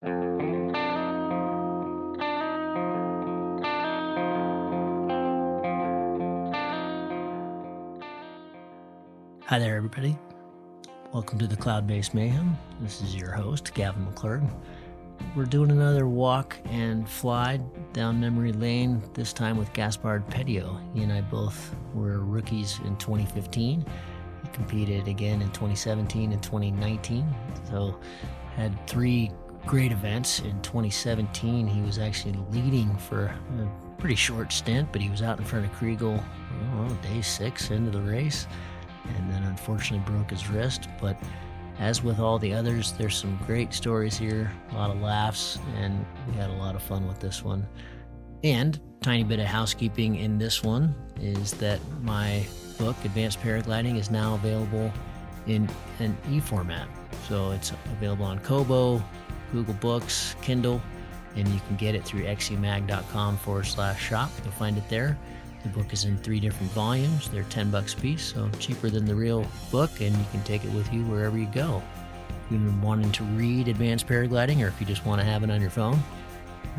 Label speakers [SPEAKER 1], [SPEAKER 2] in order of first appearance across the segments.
[SPEAKER 1] Hi there, everybody. Welcome to the Cloud Based Mayhem. This is your host, Gavin McClurg. We're doing another walk and fly down memory lane, this time with Gaspard Petiot. He and I both were rookies in 2015. He competed again in 2017 and 2019. So, had three great events. In 2017, he was actually leading for a pretty short stint, but he was out in front of Chrigel, day six into the race and then unfortunately broke his wrist. But as with all the others, there's some great stories here, a lot of laughs, and we had a lot of fun with this one. And tiny bit of housekeeping in this one is that my book, Advanced Paragliding, is now available in an e format. So it's available on Kobo, Google Books, Kindle, and you can get it through xcmag.com forward slash shop. You'll find it there. The book is in three different volumes. They're 10 bucks a piece, so cheaper than the real book, and you can take it with you wherever you go. If you've been wanting to read Advanced Paragliding, or if you just want to have it on your phone,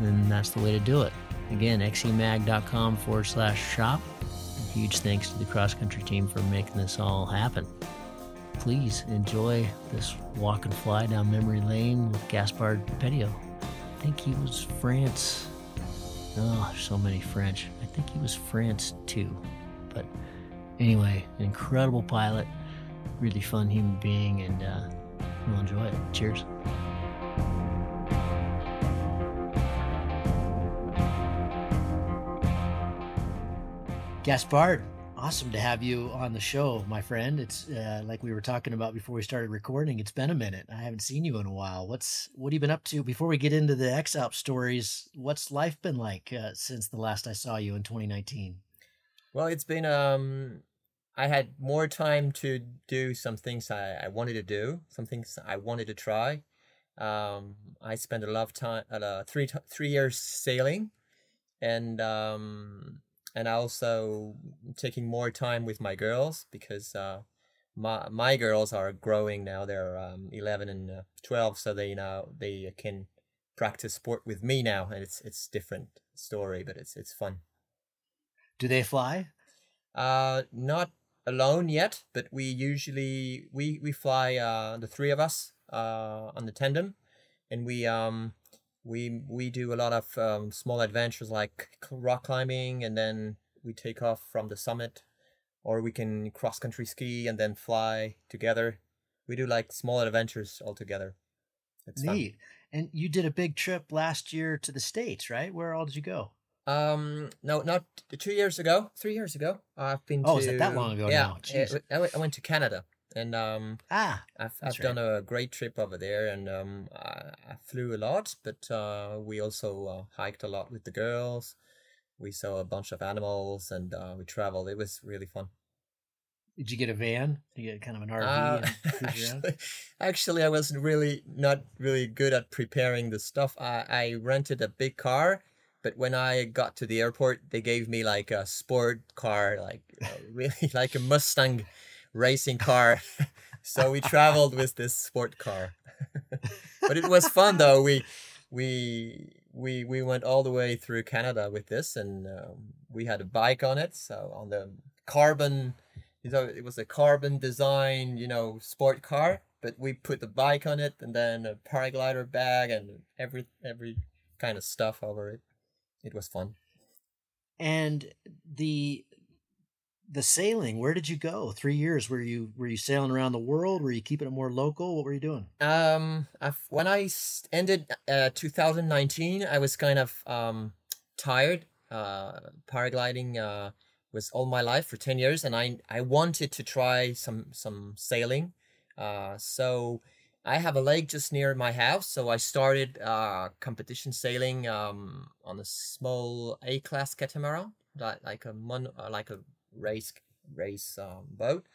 [SPEAKER 1] then that's the way to do it. Again, xcmag.com forward slash shop. huge thanks to the cross country team for making this all happen. Please enjoy this walk and fly down memory lane with Gaspard Petiot. I think he was France. Oh, so many French I think he was France too. But anyway, incredible pilot, really fun human being, and uh, we'll enjoy it. Cheers. Gaspard, awesome to have you on the show, my friend. It's uh, like we were talking about before we started recording. It's been a minute. I haven't seen you in a while. What's what have you been up to? Before we get into the X Alp stories, what's life been like uh, since the last I saw you in 2019?
[SPEAKER 2] Well, it's been um, I had more time to do some things I, I wanted to do, some things I wanted to try. Um, I spent a lot of time, three three years sailing, and um, and also taking more time with my girls because uh, my my girls are growing now. They're um, eleven and uh, twelve, so they now they can practice sport with me now, and it's it's different story, but it's it's fun.
[SPEAKER 1] Do they fly?
[SPEAKER 2] Uh, not alone yet, but we usually we we fly uh the three of us uh on the tandem, and we um we we do a lot of um, small adventures like rock climbing and then we take off from the summit or we can cross country ski and then fly together. We do like small adventures all together.
[SPEAKER 1] It's neat. Fun. and you did a big trip last year to the states right? Where all did you go?
[SPEAKER 2] Um no not two years ago three years ago. I've been
[SPEAKER 1] oh
[SPEAKER 2] to,
[SPEAKER 1] is it that long ago
[SPEAKER 2] yeah I went to canada and um,
[SPEAKER 1] ah,
[SPEAKER 2] I've I've right. done a great trip over there, and um, I, I flew a lot, but uh, we also uh, hiked a lot with the girls. We saw a bunch of animals, and uh, we traveled. It was really fun.
[SPEAKER 1] Did you get a van? Did you get kind of an RV?
[SPEAKER 2] Uh, actually, actually, I wasn't really not really good at preparing the stuff. I, I rented a big car, but when I got to the airport, they gave me like a sport car, like really like a Mustang racing car. so we traveled with this sport car. but it was fun though. We we we we went all the way through Canada with this, and um, we had a bike on it. So on the carbon, you know, it was a carbon design, you know, sport car. But we put the bike on it, and then a paraglider bag, and every every kind of stuff over it. It was fun.
[SPEAKER 1] And the the sailing where did you go? Three years were you were you sailing around the world? Were you keeping it more local? What were you doing?
[SPEAKER 2] Um I've, when i ended uh 2019 i was kind of um tired uh paragliding uh was all my life for 10 years and i i wanted to try some some sailing. Uh so i have a lake just near my house so i started uh competition sailing um on a small a class catamaran like like a mon uh, like a race race um, boat.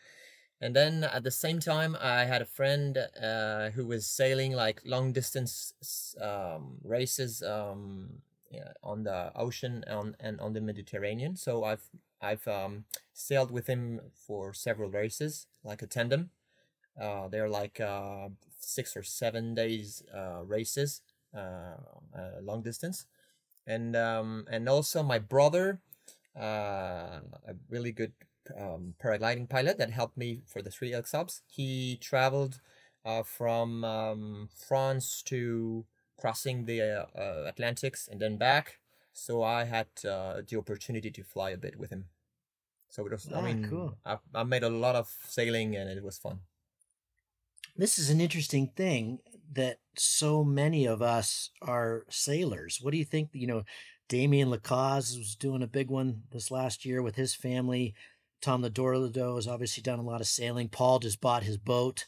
[SPEAKER 2] And then at the same time, I had a friend uh, who was sailing like long distance um, races um, yeah, on the ocean on, and on the Mediterranean. So I've I've um, sailed with him for several races, like a tandem. Uh, they're like uh, six or seven days uh, races uh, uh, long distance, and um, and also my brother, uh, a really good um, paragliding pilot that helped me for the three X-Alps. He traveled uh, from um, France to crossing the uh, uh, Atlantics and then back. So I had uh, the opportunity to fly a bit with him. So it was,
[SPEAKER 1] Ah,
[SPEAKER 2] I mean,
[SPEAKER 1] cool.
[SPEAKER 2] I, I made a lot of sailing and it was fun.
[SPEAKER 1] This is an interesting thing that so many of us are sailors. What do you think? You know, Damien Lacaze was doing a big one this last year with his family. Tom de Dorlodot has obviously done a lot of sailing. Paul just bought his boat.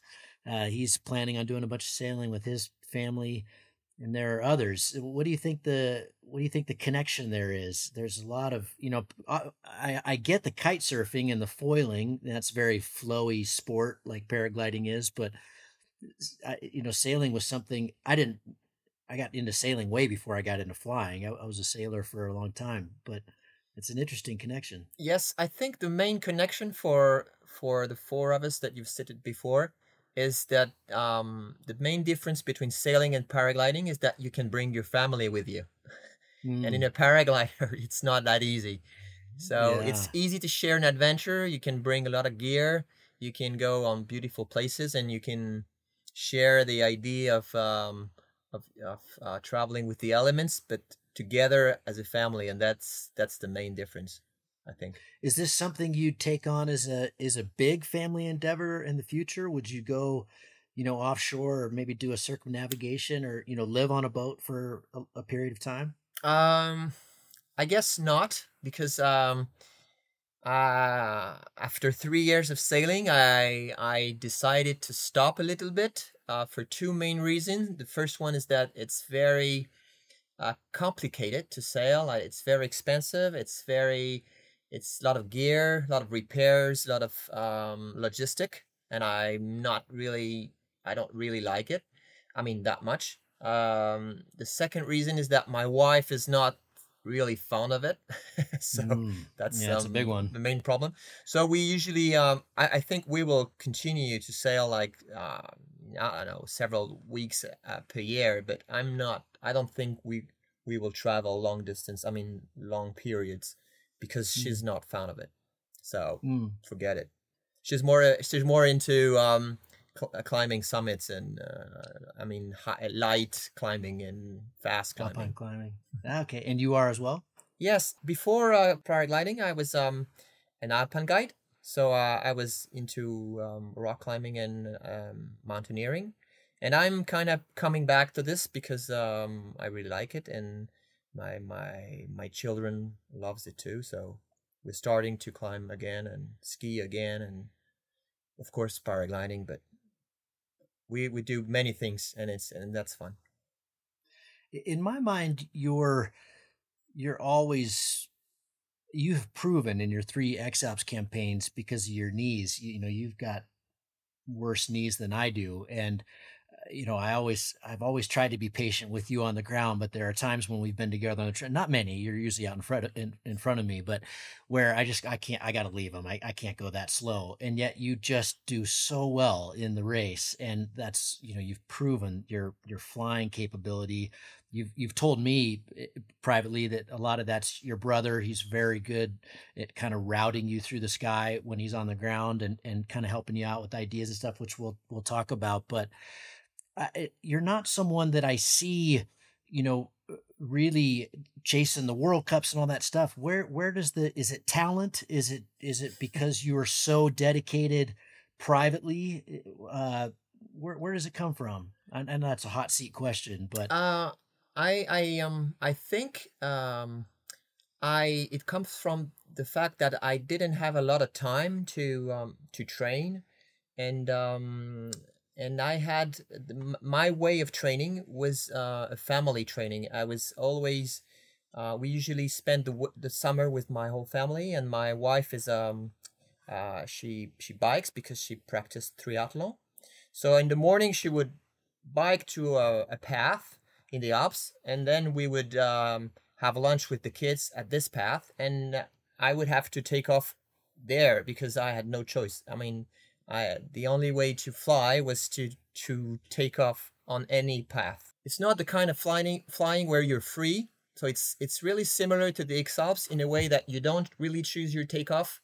[SPEAKER 1] Uh, he's planning on doing a bunch of sailing with his family, and there are others. What do you think the What do you think the connection there is? There's a lot of you know. I I, get the kite surfing and the foiling. That's very flowy sport like paragliding is, but I, you know, sailing was something I didn't. I got into sailing way before I got into flying. I, I was a sailor for a long time, but it's an interesting connection.
[SPEAKER 2] Yes, I think the main connection for for the four of us that you've stated before is that um, the main difference between sailing and paragliding is that you can bring your family with you, and in
[SPEAKER 1] Mm,
[SPEAKER 2] a paraglider, it's not that easy. So it's easy to share an adventure. You can bring a lot of gear. You can go on beautiful places, and you can share the idea of um, of, of uh, traveling with the elements, but together as a family, and that's that's the main difference, I think.
[SPEAKER 1] is this something you'd take on as a is a big family endeavor in the future? Would you go, you know, offshore or maybe do a circumnavigation or you know live on a boat for a, a period of time?
[SPEAKER 2] Um, I guess not because um, uh, after three years of sailing, I I decided to stop a little bit. Uh, for two main reasons. The first one is that it's very uh, complicated to sail. Uh, It's very expensive. It's very it's a lot of gear, a lot of repairs, a lot of um, logistic, and I'm not really I don't really like it. I mean that much. Um, the second reason is that my wife is not really fond of it, so
[SPEAKER 1] Mm,
[SPEAKER 2] that's
[SPEAKER 1] yeah, it's a big
[SPEAKER 2] um,
[SPEAKER 1] one.
[SPEAKER 2] The main problem. So we usually, um, I, I think we will continue to sail like uh, I don't know several weeks uh, per year, but I'm not. I don't think we we will travel long distance. I mean long periods because
[SPEAKER 1] Mm.
[SPEAKER 2] she's not fond of it. So
[SPEAKER 1] Mm.
[SPEAKER 2] forget it. She's more uh, she's more into um cl- uh, climbing summits and uh, I mean high, light climbing and fast climbing.
[SPEAKER 1] Alpine climbing. Okay, and you are as well.
[SPEAKER 2] Yes, before uh, paragliding, I was um an alpine guide. So uh, I was into um, rock climbing and um, mountaineering, and I'm kind of coming back to this because um, I really like it, and my my my children loves it too. So we're starting to climb again and ski again, and of course paragliding. But we we do many things, and it's and that's fun.
[SPEAKER 1] In my mind, you're you're always you've proven in your three X Alps campaigns because of your knees. You, you know, you've got worse knees than I do, and uh, you know, I always I've always tried to be patient with you on the ground, but there are times when we've been together on the train. Not many. You're usually out in front of, in, in front of me, but where I just I can't I got to leave them. I, I can't go that slow, and yet you just do so well in the race, and that's you know you've proven your your flying capability. You've you've told me eh, privately that a lot of that's your brother. He's very good at kind of routing you through the sky when he's on the ground and and kind of helping you out with ideas and stuff, which we'll we'll talk about. But I, you're not someone that I see, you know, really chasing the World Cups and all that stuff. Where where does the is it talent? Is it is it because you are so dedicated privately? Uh, where where does it come from? I, I know that's a hot seat question, but
[SPEAKER 2] Uh, I I um I think um I it comes from the fact that I didn't have a lot of time to um to train, and um and I had my way of training was uh, a family training. I was always uh, we usually spend the the summer with my whole family, and my wife is um uh she she bikes because she practiced triathlon. So in the morning she would bike to a, a path in the Alps, and then we would um, have lunch with the kids at this path, and I would have to take off there because I had no choice. I mean, I the only way to fly was to to take off on any path it's not the kind of flying flying where you're free. So it's it's really similar to the Alps in a way that you don't really choose your takeoff,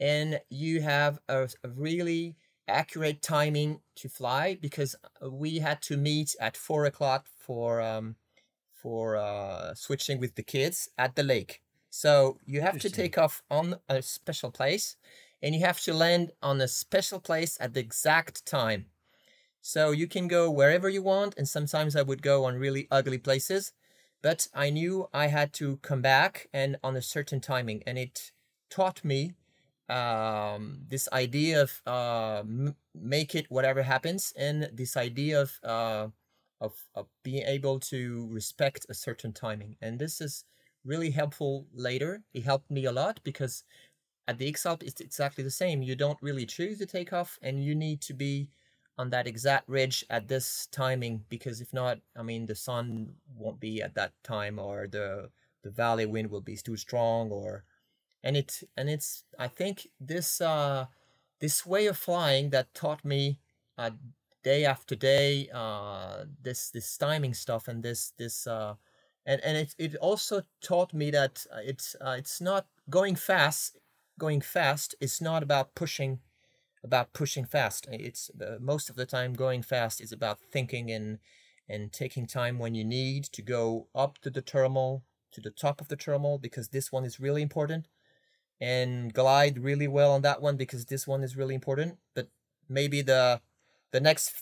[SPEAKER 2] and you have a, a really accurate timing to fly because we had to meet at four o'clock for um, for uh, switching with the kids at the lake. So you have to take off on a special place, and you have to land on a special place at the exact time. So you can go wherever you want, and sometimes I would go on really ugly places, but I knew I had to come back and on a certain timing, and it taught me um, this idea of uh, m- make it whatever happens, and this idea of, uh, of of being able to respect a certain timing, and this is really helpful later. It helped me a lot because at the X Alp it's exactly the same. You don't really choose the takeoff, and you need to be on that exact ridge at this timing because if not, I mean the sun won't be at that time, or the the valley wind will be too strong, or and it and it's I think this uh this way of flying that taught me uh, day after day uh this this timing stuff and this this uh and and it it also taught me that it's uh, it's not going fast going fast it's not about pushing about pushing fast. It's uh, most of the time going fast is about thinking and and taking time when you need to go up to the terminal to the top of the terminal because this one is really important and glide really well on that one because this one is really important. But maybe the the next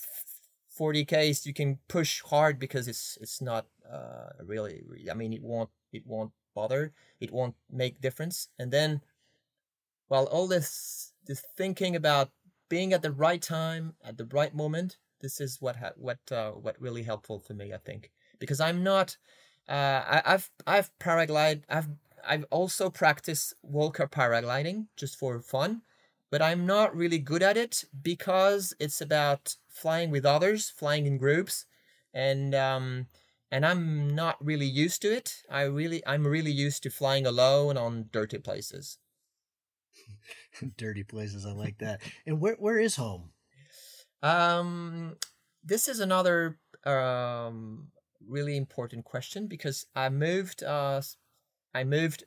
[SPEAKER 2] 40 Ks you can push hard because it's it's not uh really i mean it won't it won't bother. It won't make difference. And then well all this this thinking about being at the right time at the right moment this is what ha- what uh, what really helpful for me i think. Because i'm not uh I, i've i've paraglide i've I've also practiced Walker paragliding just for fun, but I'm not really good at it because it's about flying with others, flying in groups, and um, and I'm not really used to it. I really I'm really used to flying alone on dirty places.
[SPEAKER 1] dirty places, I like that. and where where is home?
[SPEAKER 2] Um, this is another um really important question because I moved uh I moved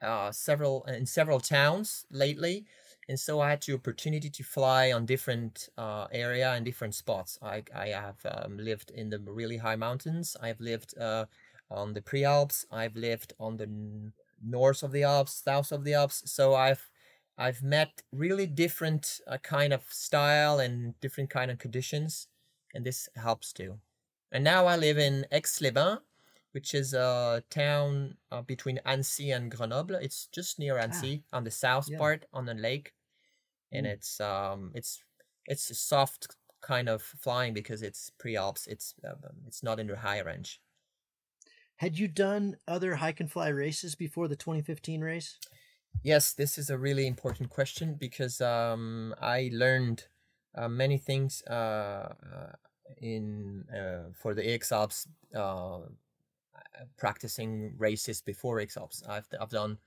[SPEAKER 2] uh, several in several towns lately, and so I had the opportunity to fly on different uh, area and different spots. I I have um, lived in the really high mountains. I've lived uh, on the pre Alps. I've lived on the n- north of the Alps, south of the Alps. So I've I've met really different uh, kind of style and different kind of conditions, and this helps too. And now I live in Aix-les-Bains, which is a town uh, between Annecy and Grenoble. It's just near Annecy ah, on the south yeah. part on the lake, and mm. it's um it's it's a soft kind of flying because it's pre-alps. It's uh, it's not in the high range.
[SPEAKER 1] Had you done other hike and fly races before the 2015 race?
[SPEAKER 2] Yes, this is a really important question because um, I learned uh, many things uh, uh in uh, for the X Alps uh, practicing races before Alps. I've I've done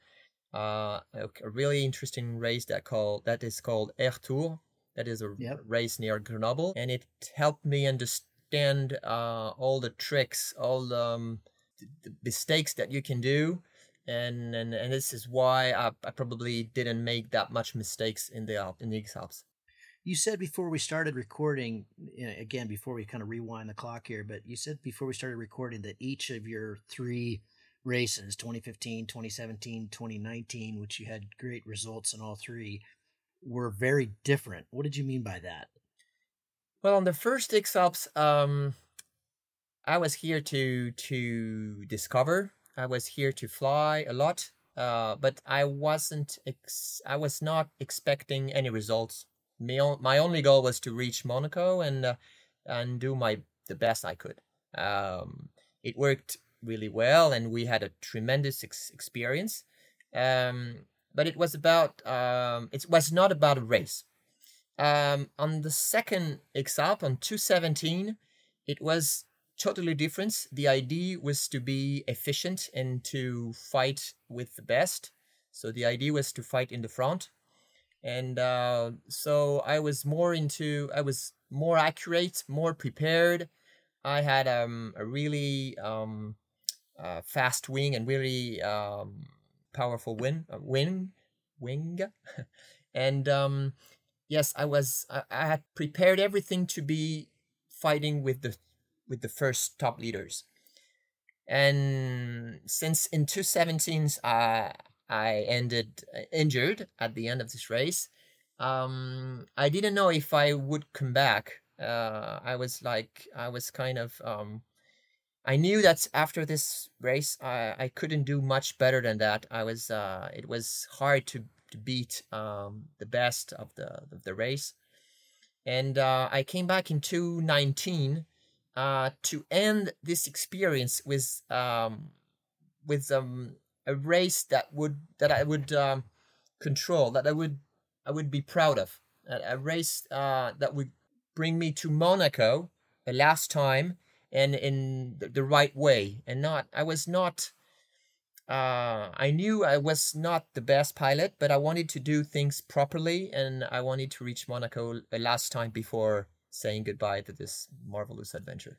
[SPEAKER 2] uh, a, really interesting race that called that is called Air Tour. That is a yep. race near Grenoble, and it helped me understand uh, all the tricks, all the, um, the mistakes that you can do, and and, and this is why I, I probably didn't make that much mistakes in the Alp in the Alps
[SPEAKER 1] you said before we started recording again before we kind of rewind the clock here but you said before we started recording that each of your three races 2015 2017 2019 which you had great results in all three were very different. What did you mean by that?
[SPEAKER 2] Well on the first X Alps um i was here to to discover. I was here to fly a lot uh but i wasn't ex- i was not expecting any results my, my only goal was to reach Monaco and uh, and do my the best I could. Um, it worked really well, and we had a tremendous ex- experience. Um, but it was about um, it was not about a race. Um, on the second X on 217, it was totally different. The idea was to be efficient and to fight with the best. So the idea was to fight in the front and uh, so I was more into I was more accurate, more prepared. I had um, a really um, uh, fast wing and really um, powerful wing, uh, wing, wing, and um, yes, I was. I, I had prepared everything to be fighting with the with the first top leaders, and since in 2017 I I ended uh, injured at the end of this race, um, I didn't know if I would come back. Uh, I was like, I was kind of, um, I knew that after this race, I, I couldn't do much better than that. I was, uh, it was hard to, to beat um, the best of the of the race, and uh, I came back in 2019 uh, to end this experience with um, with um, a race that would that I would um, control, that I would I would be proud of. A, race uh, that would bring me to Monaco the last time and in the, the right way and not I was not uh, I knew I was not the best pilot, but I wanted to do things properly and I wanted to reach Monaco the last time before saying goodbye to this marvelous adventure.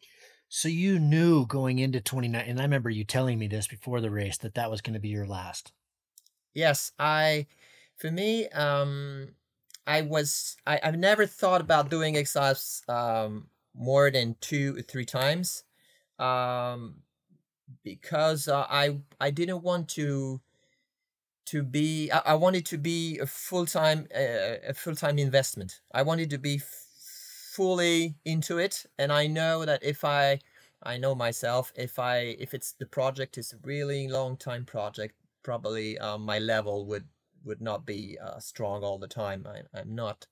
[SPEAKER 1] So you knew going into 29 and I remember you telling me this before the race that that was going to be your last.
[SPEAKER 2] Yes, I for me um I was I, I've never thought about doing X-Alps um, more than two or three times, um, because uh, I I didn't want to to be I, I wanted to be a full time uh, a full time investment. I wanted to be fully into it, and I know that if I I know myself if I if it's the project is a really long time project, probably um, my level would would not be uh, strong all the time. I, I'm not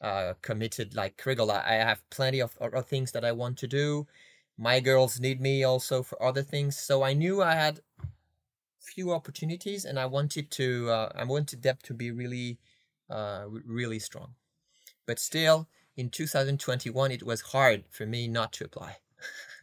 [SPEAKER 2] uh, committed like Chrigel. I, I have plenty of other things that I want to do. My girls need me also for other things. So I knew I had few opportunities, and I wanted to. Uh, I wanted them to be really, uh, really strong. But still, in 2021, it was hard for me not to apply.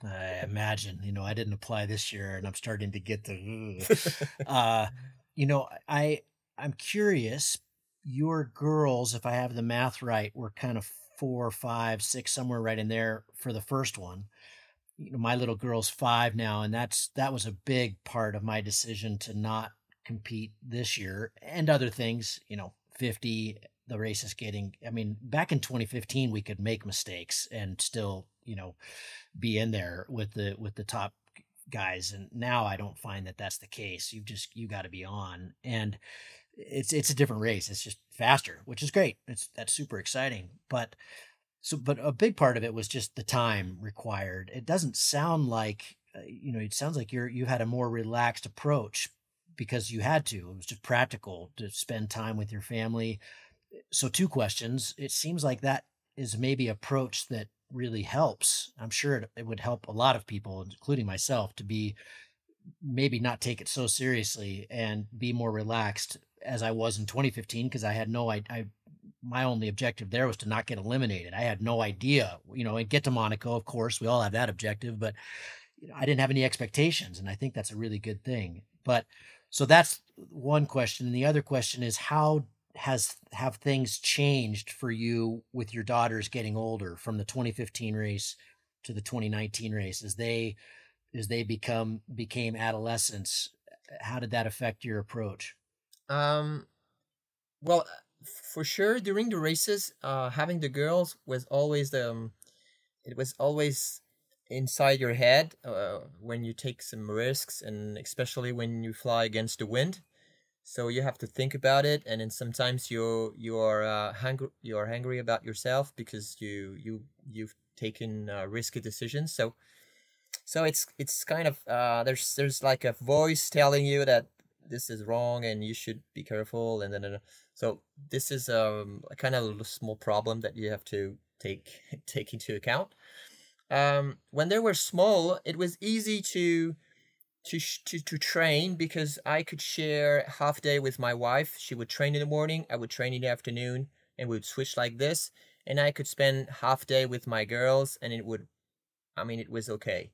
[SPEAKER 1] I imagine. You know, I didn't apply this year, and I'm starting to get the. uh, you know, I I'm curious. Your girls, if I have the math right, were kind of four, five, six, somewhere right in there for the first one. You know, my little girl's five now, and that's that was a big part of my decision to not compete this year and other things. You know, fifty, the race is getting. I mean, back in 2015, we could make mistakes and still, you know, be in there with the with the top guys and now i don't find that that's the case you just you got to be on and it's it's a different race. It's just faster, which is great. It's that's super exciting. But so, but a big part of it was just the time required. It doesn't sound like uh, you know. It sounds like you're you had a more relaxed approach because you had to. It was just practical to spend time with your family. So, two questions. It seems like that is maybe approach that really helps. I'm sure it, it would help a lot of people, including myself, to be maybe not take it so seriously and be more relaxed as I was in 2015 because I had no I, I my only objective there was to not get eliminated. I had no idea, you know, and get to Monaco, of course, we all have that objective, but I didn't have any expectations, and I think that's a really good thing. But so that's one question, and the other question is how has have things changed for you with your daughters getting older from the 2015 race to the 2019 race as they as they become became adolescents how did that affect your approach
[SPEAKER 2] um, well, for sure, during the races, uh, having the girls was always the, um, it was always inside your head uh, when you take some risks, and especially when you fly against the wind. So you have to think about it, and then sometimes you you are uh, hungry you are angry about yourself because you you you've taken uh, risky decisions. So so it's it's kind of uh, there's there's like a voice telling you that this is wrong and you should be careful and then so this is um, a kind of a small problem that you have to take take into account um, when they were small it was easy to to, to to train because I could share half day with my wife. She would train in the morning, I would train in the afternoon, and we would switch like this. And I could spend half day with my girls, and it would, I mean, it was okay.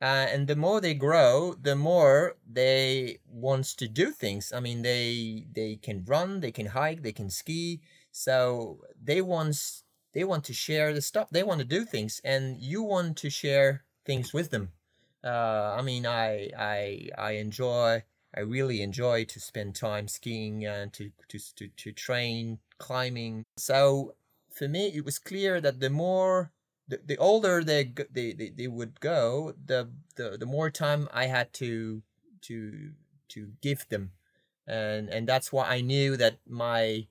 [SPEAKER 2] Uh, and the more they grow, the more they wants to do things. I mean, they they can run, they can hike, they can ski. So they wants they want to share the stuff. They want to do things, and you want to share things with them. Uh, I mean, I I I enjoy. I really enjoy to spend time skiing and to to to, to train climbing. So for me, it was clear that the more the, the older they, they they they would go, the, the the more time I had to to to give them, and and that's why I knew that my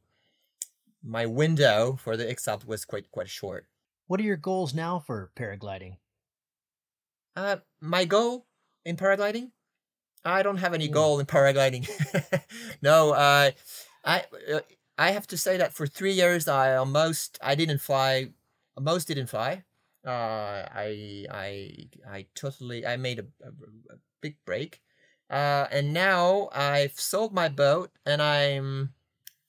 [SPEAKER 2] my window for the X-Alp was quite quite short.
[SPEAKER 1] What are your goals now for paragliding?
[SPEAKER 2] Uh, my goal in paragliding, I don't have any hmm. goal in paragliding. no, uh, I uh, I have to say that for three years I almost I didn't fly, almost didn't fly. Uh, I I I totally I made a, a, a big break, uh, and now I've sold my boat and I'm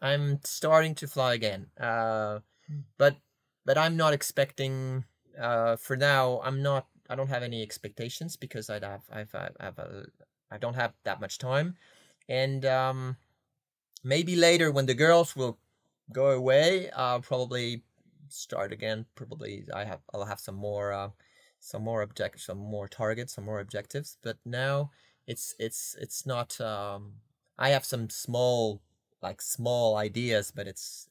[SPEAKER 2] I'm starting to fly again. Uh, hmm. but but I'm not expecting. Uh, for now, I'm not. I don't have any expectations because I'd have I've I've a, I don't have that much time, and um, maybe later when the girls will go away, I'll probably start again. Probably I have I'll have some more uh, some more object some more targets, some more objectives. But now it's it's it's not. Um, I have some small like small ideas, but it's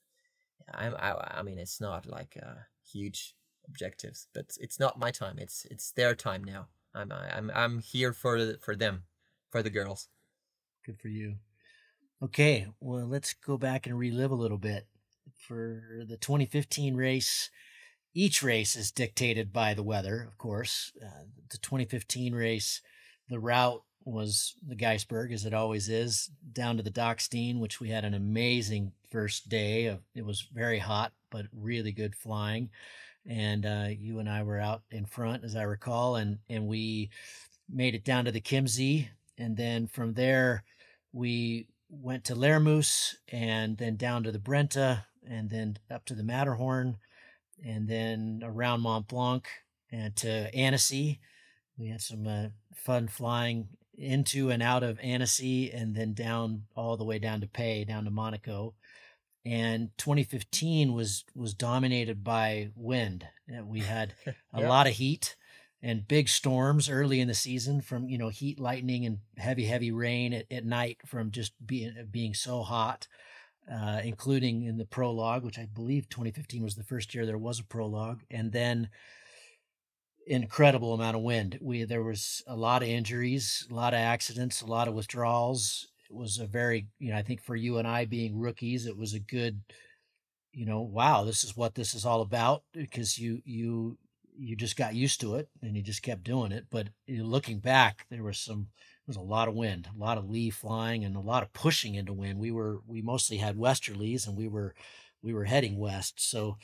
[SPEAKER 2] I I, I mean it's not like uh, huge objectives, but it's not my time. It's it's their time now. I'm I'm I'm here for for them, for the girls.
[SPEAKER 1] Good for you. Okay, well let's go back and relive a little bit for the 2015 race. Each race is dictated by the weather, of course. Uh, the 2015 race, the route was the Gaisberg, as it always is, down to the Dachstein, which we had an amazing first day. Of, it was very hot, but really good flying. And uh, you and I were out in front, as I recall, and, and we made it down to the Chiemsee, And then from there, we went to Lermoos and then down to the Brenta and then up to the Matterhorn and then around Mont Blanc and to Annecy. We had some uh, fun flying into and out of Annecy and then down all the way down to Peille, down to Monaco. And 2015 was was dominated by wind. We had a lot of heat and big storms early in the season from you know heat, lightning, and heavy heavy rain at, at night from just being being so hot. Uh, including in the prologue, which I believe 2015 was the first year there was a prologue, and then incredible amount of wind. We there was a lot of injuries, a lot of accidents, a lot of withdrawals. It was a very, you know, I think for you and I being rookies, it was a good, you know, wow, this is what this is all about because you you you just got used to it and you just kept doing it. But looking back, there was some there was a lot of wind, a lot of lee flying, and a lot of pushing into wind. We were we mostly had westerlies, and we were we were heading west, so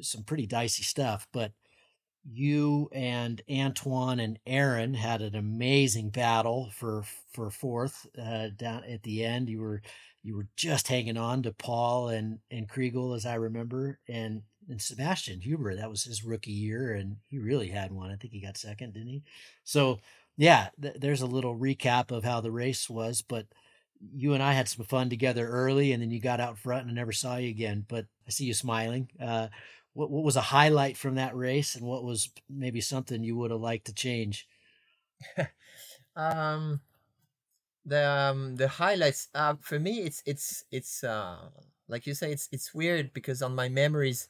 [SPEAKER 1] some pretty dicey stuff. But you and Antoine and Aaron had an amazing battle for for fourth uh, down at the end. You were you were just hanging on to Paul and and Chrigel, as I remember, and and Sebastian Huber. That was his rookie year, and he really had one. I think he got second, didn't he? So yeah, th- there's a little recap of how the race was, but. You and I had some fun together early, and then you got out front, and I never saw you again. But I see you smiling. Uh, what what was a highlight from that race, and what was maybe something you would have liked to change?
[SPEAKER 2] um, the um, the highlights uh, for me, it's it's it's uh, like you say, it's it's weird because on my memories.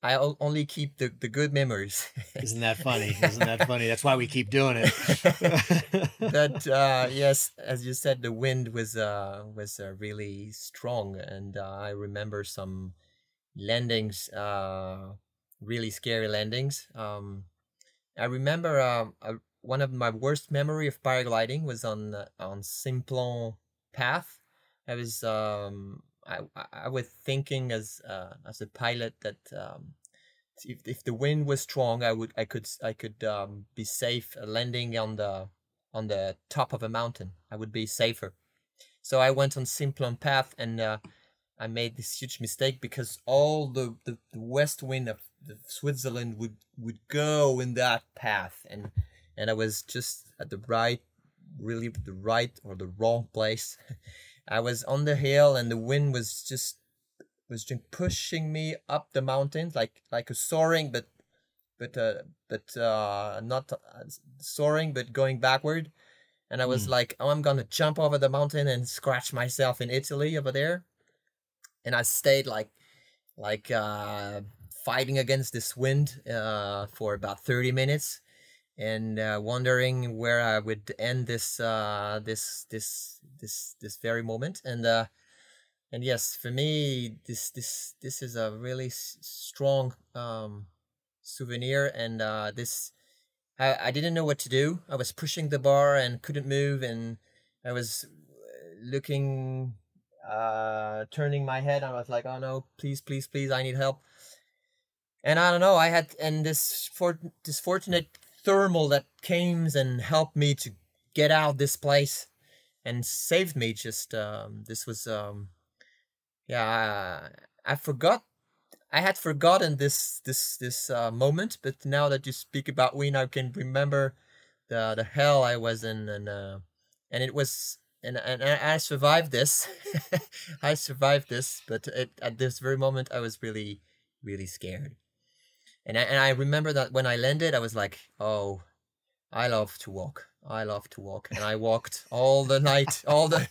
[SPEAKER 2] I only keep the, the good memories.
[SPEAKER 1] Isn't that funny? Isn't that funny? That's why we keep doing it.
[SPEAKER 2] but uh, yes, as you said, the wind was uh, was uh, really strong, and uh, I remember some landings, uh, really scary landings. Um, I remember uh, one of my worst memory of paragliding was on uh, on Simplon Path. I was um, I I was thinking as uh, as a pilot that um, if if the wind was strong, I would I could I could um, be safe landing on the on the top of a mountain. I would be safer. So I went on Simplon Path and uh, I made this huge mistake because all the, the, the west wind of Switzerland would, would go in that path and and I was just at the right really the right or the wrong place. I was on the hill and the wind was just was just pushing me up the mountain like like a soaring but but uh, but uh, not uh, soaring but going backward and i was
[SPEAKER 1] Mm.
[SPEAKER 2] like oh i'm gonna jump over the mountain and scratch myself in italy over there and i stayed like like uh fighting against this wind uh for about 30 minutes and uh, wondering where I would end this uh, this this this this very moment. And uh, and yes, for me, this this this is a really s- strong um, souvenir. And uh, this, I I didn't know what to do. I was pushing the bar and couldn't move, and I was uh, looking, uh, turning my head. I was like, oh no, please, please, please, I need help. And I don't know. I had and this for this fortunate thermal that came and helped me to get out this place and saved me just um this was um yeah I, I forgot i had forgotten this this this uh, moment but now that you speak about wien i can remember the the hell i was in and uh and it was and and I I survived this. I survived this, but it, at this very moment, I was really, really scared. And I, and I remember that when I landed, I was like, "Oh, I love to walk. I love to walk." And I walked all the night, all the,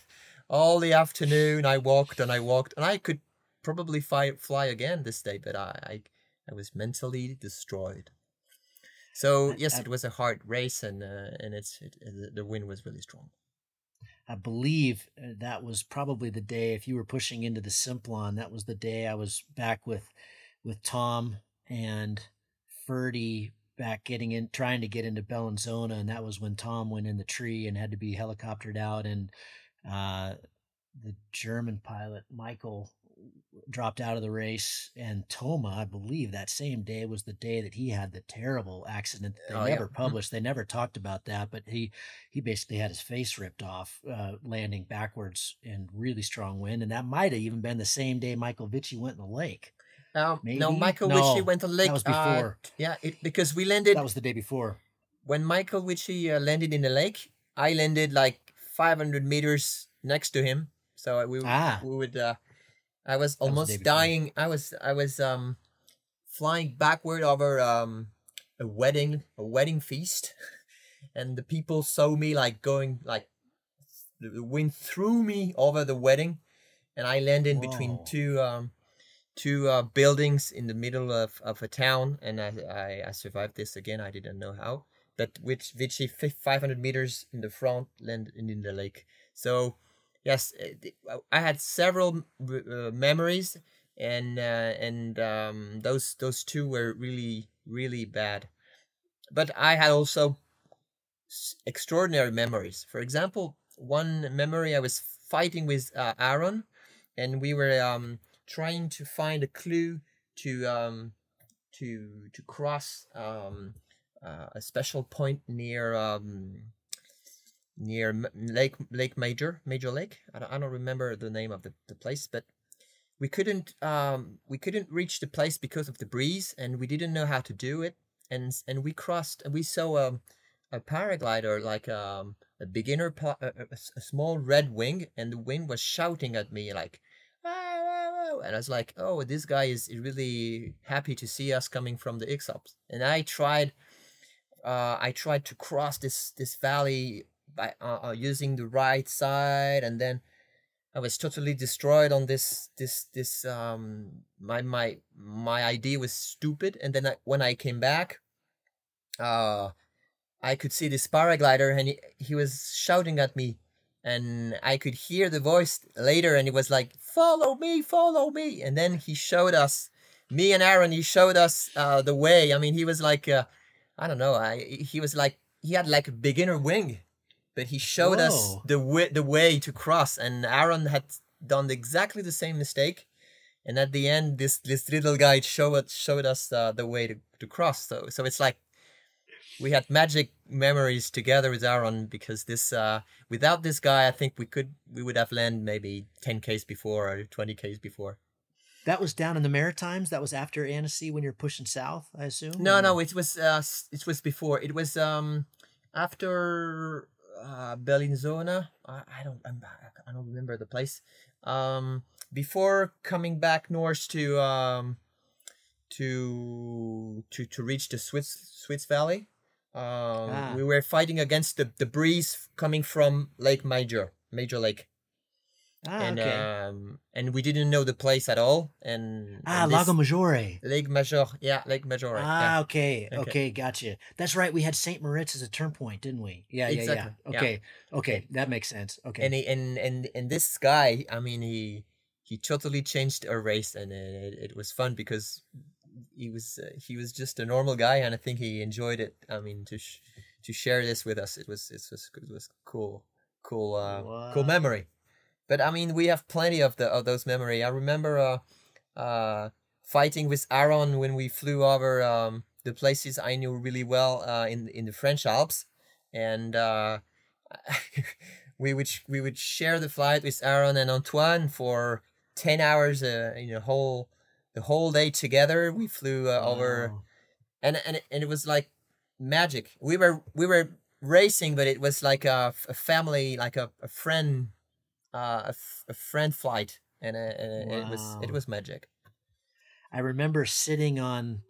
[SPEAKER 2] all the afternoon. I walked and I walked, and I could probably fly fly again this day, but I I, I was mentally destroyed. So yes, it was a hard race, and uh, and it's it, the wind was really strong.
[SPEAKER 1] I believe uh, that was probably the day if you were pushing into the Simplon, that was the day I was back with with Tom and Ferdy back getting in trying to get into Bellinzona and that was when Tom went in the tree and had to be helicoptered out and uh the German pilot Michael dropped out of the race and Toma I believe that same day was the day that he had the terrible accident that they
[SPEAKER 2] Oh, yeah.
[SPEAKER 1] never
[SPEAKER 2] Mhm.
[SPEAKER 1] published they never talked about that but he he basically had his face ripped off uh, landing backwards in really strong wind and that might have even been the same day Michael Witschi went in the lake
[SPEAKER 2] Um, no, Michael
[SPEAKER 1] No,
[SPEAKER 2] Witschi went to the Lake.
[SPEAKER 1] was
[SPEAKER 2] uh,
[SPEAKER 1] before.
[SPEAKER 2] yeah, it, because we landed
[SPEAKER 1] that was the day before
[SPEAKER 2] when Michael Witschi uh, landed in the lake. I landed like 500 meters next to him, so we
[SPEAKER 1] Ah.
[SPEAKER 2] we would. Uh, I was almost
[SPEAKER 1] before.
[SPEAKER 2] dying. I was I was um flying backward over um a wedding a wedding feast, and the people saw me like going like the wind threw me over the wedding, and I landed between two um two uh, buildings in the middle of, of a town, and I, I I survived this again. I didn't know how, but which Vichy five hundred meters in the front landed in the lake. So yes, uh, I had several uh, memories, and uh, and um, those those two were really really bad. But I had also extraordinary memories. For example, one memory I was fighting with uh, Aaron, and we were um, trying to find a clue to um, to to cross um, uh, a special point near um, near Lake Lake Major Major Lake. I don't, I don't remember the name of the, the place, but we couldn't um, we couldn't reach the place because of the breeze, and we didn't know how to do it. And and we crossed, and we saw um, a paraglider like um, a beginner, a, a- a a small red wing, and the wind was shouting at me like. And I was like, "Oh, this guy is really happy to see us coming from the X-Alps." And I tried, uh, I tried to cross this this valley by uh, uh, using the right side, and then I was totally destroyed on this this this um my my my idea was stupid, and then I, when I came back, uh, I could see this paraglider, and he, he was shouting at me, and I could hear the voice later, and it was like, "Follow me, follow me!" And then he showed us, me and Aaron, he showed us uh, the way. I mean, he was like, uh, I don't know, I he was like he had like a beginner wing, but he showed us the way the way to cross, and Aaron had done exactly the same mistake. And at the end, this this little guy showed showed us uh, the way to, to cross. So so it's like we had magic memories together with Aaron because this uh without this guy I think we could we would have landed maybe 10 k's before or 20 k's before.
[SPEAKER 1] that was down in the Maritimes that was after Annecy when you're pushing south I assume
[SPEAKER 2] No,
[SPEAKER 1] or
[SPEAKER 2] no, it was uh it was before. It was um after uh Bellinzona. I, I don't I'm, I don't remember the place. Um before coming back north to um, to to to reach the Swiss Swiss Valley. Um,
[SPEAKER 1] Ah.
[SPEAKER 2] We were fighting against the, the breeze coming from Lake Major, Major Lake,
[SPEAKER 1] Ah,
[SPEAKER 2] and
[SPEAKER 1] okay.
[SPEAKER 2] um, and we didn't know the place at all. And
[SPEAKER 1] ah,
[SPEAKER 2] and this-
[SPEAKER 1] Lago Maggiore.
[SPEAKER 2] Lake Major, yeah, Lake Major.
[SPEAKER 1] Ah,
[SPEAKER 2] yeah.
[SPEAKER 1] okay,
[SPEAKER 2] Okay.
[SPEAKER 1] okay, gotcha. That's right. We had Saint Moritz as a turn point, didn't we? Yeah, yeah,
[SPEAKER 2] Exactly,
[SPEAKER 1] yeah.
[SPEAKER 2] yeah.
[SPEAKER 1] Okay, okay, that makes sense. Okay.
[SPEAKER 2] and he, and and and this guy i mean he he totally changed our race and it, it was fun because he was uh, he was just a normal guy and i think he enjoyed it i mean to sh- to share this with us it was it was it was cool cool uh cool memory but i mean we have plenty of the of those memory i remember uh uh fighting with aaron when we flew over um the places i knew really well uh in in the french alps and uh we would we would share the flight with Aaron and Antoine for ten hours, uh, you know, whole the whole day together. We flew uh, over,
[SPEAKER 1] Wow.
[SPEAKER 2] and and it, and it was like magic. We were we were racing, but it was like a family, like a, a friend, uh, a, f- a friend flight, and, uh, and it was it was magic.
[SPEAKER 1] I remember sitting on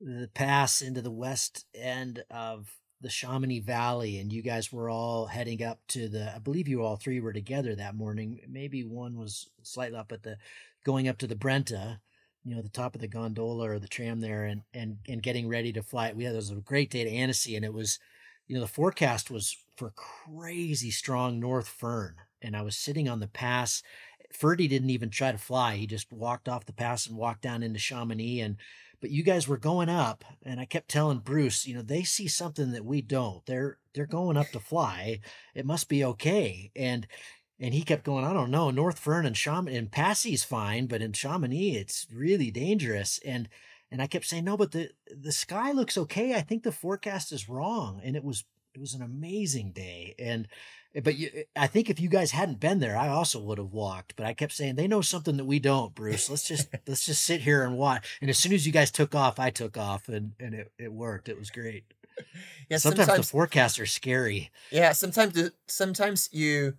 [SPEAKER 1] the pass into the west end of the Chamonix Valley, and you guys were all heading up to the. I believe you all three were together that morning. Maybe one was slightly up, but the going up to the Brévent, you know, the top of the gondola or the tram there, and and and getting ready to fly. We had it was a great day to Annecy, and it was, you know, the forecast was for crazy strong north foehn, and I was sitting on the pass. Ferdy didn't even try to fly. He just walked off the pass and walked down into Chamonix. And but you guys were going up, and I kept telling Bruce, you know, they see something that we don't. They're they're going up to fly. It must be okay. And and he kept going, I don't know, North Foehn and Chamonix and Passy's fine, but in Chamonix it's really dangerous. And and I kept saying, no, but the the sky looks okay. I think the forecast is wrong. And it was it was an amazing day. And but you, eh, I think if you guys hadn't been there, I also would have walked. But I kept saying they know something that we don't, Bruce. Let's just let's just sit here and watch. And as soon as you guys took off, I took off, and and it, it worked. It was great.
[SPEAKER 2] Yeah,
[SPEAKER 1] sometimes,
[SPEAKER 2] sometimes,
[SPEAKER 1] the forecasts are scary.
[SPEAKER 2] yeah, sometimes the, sometimes you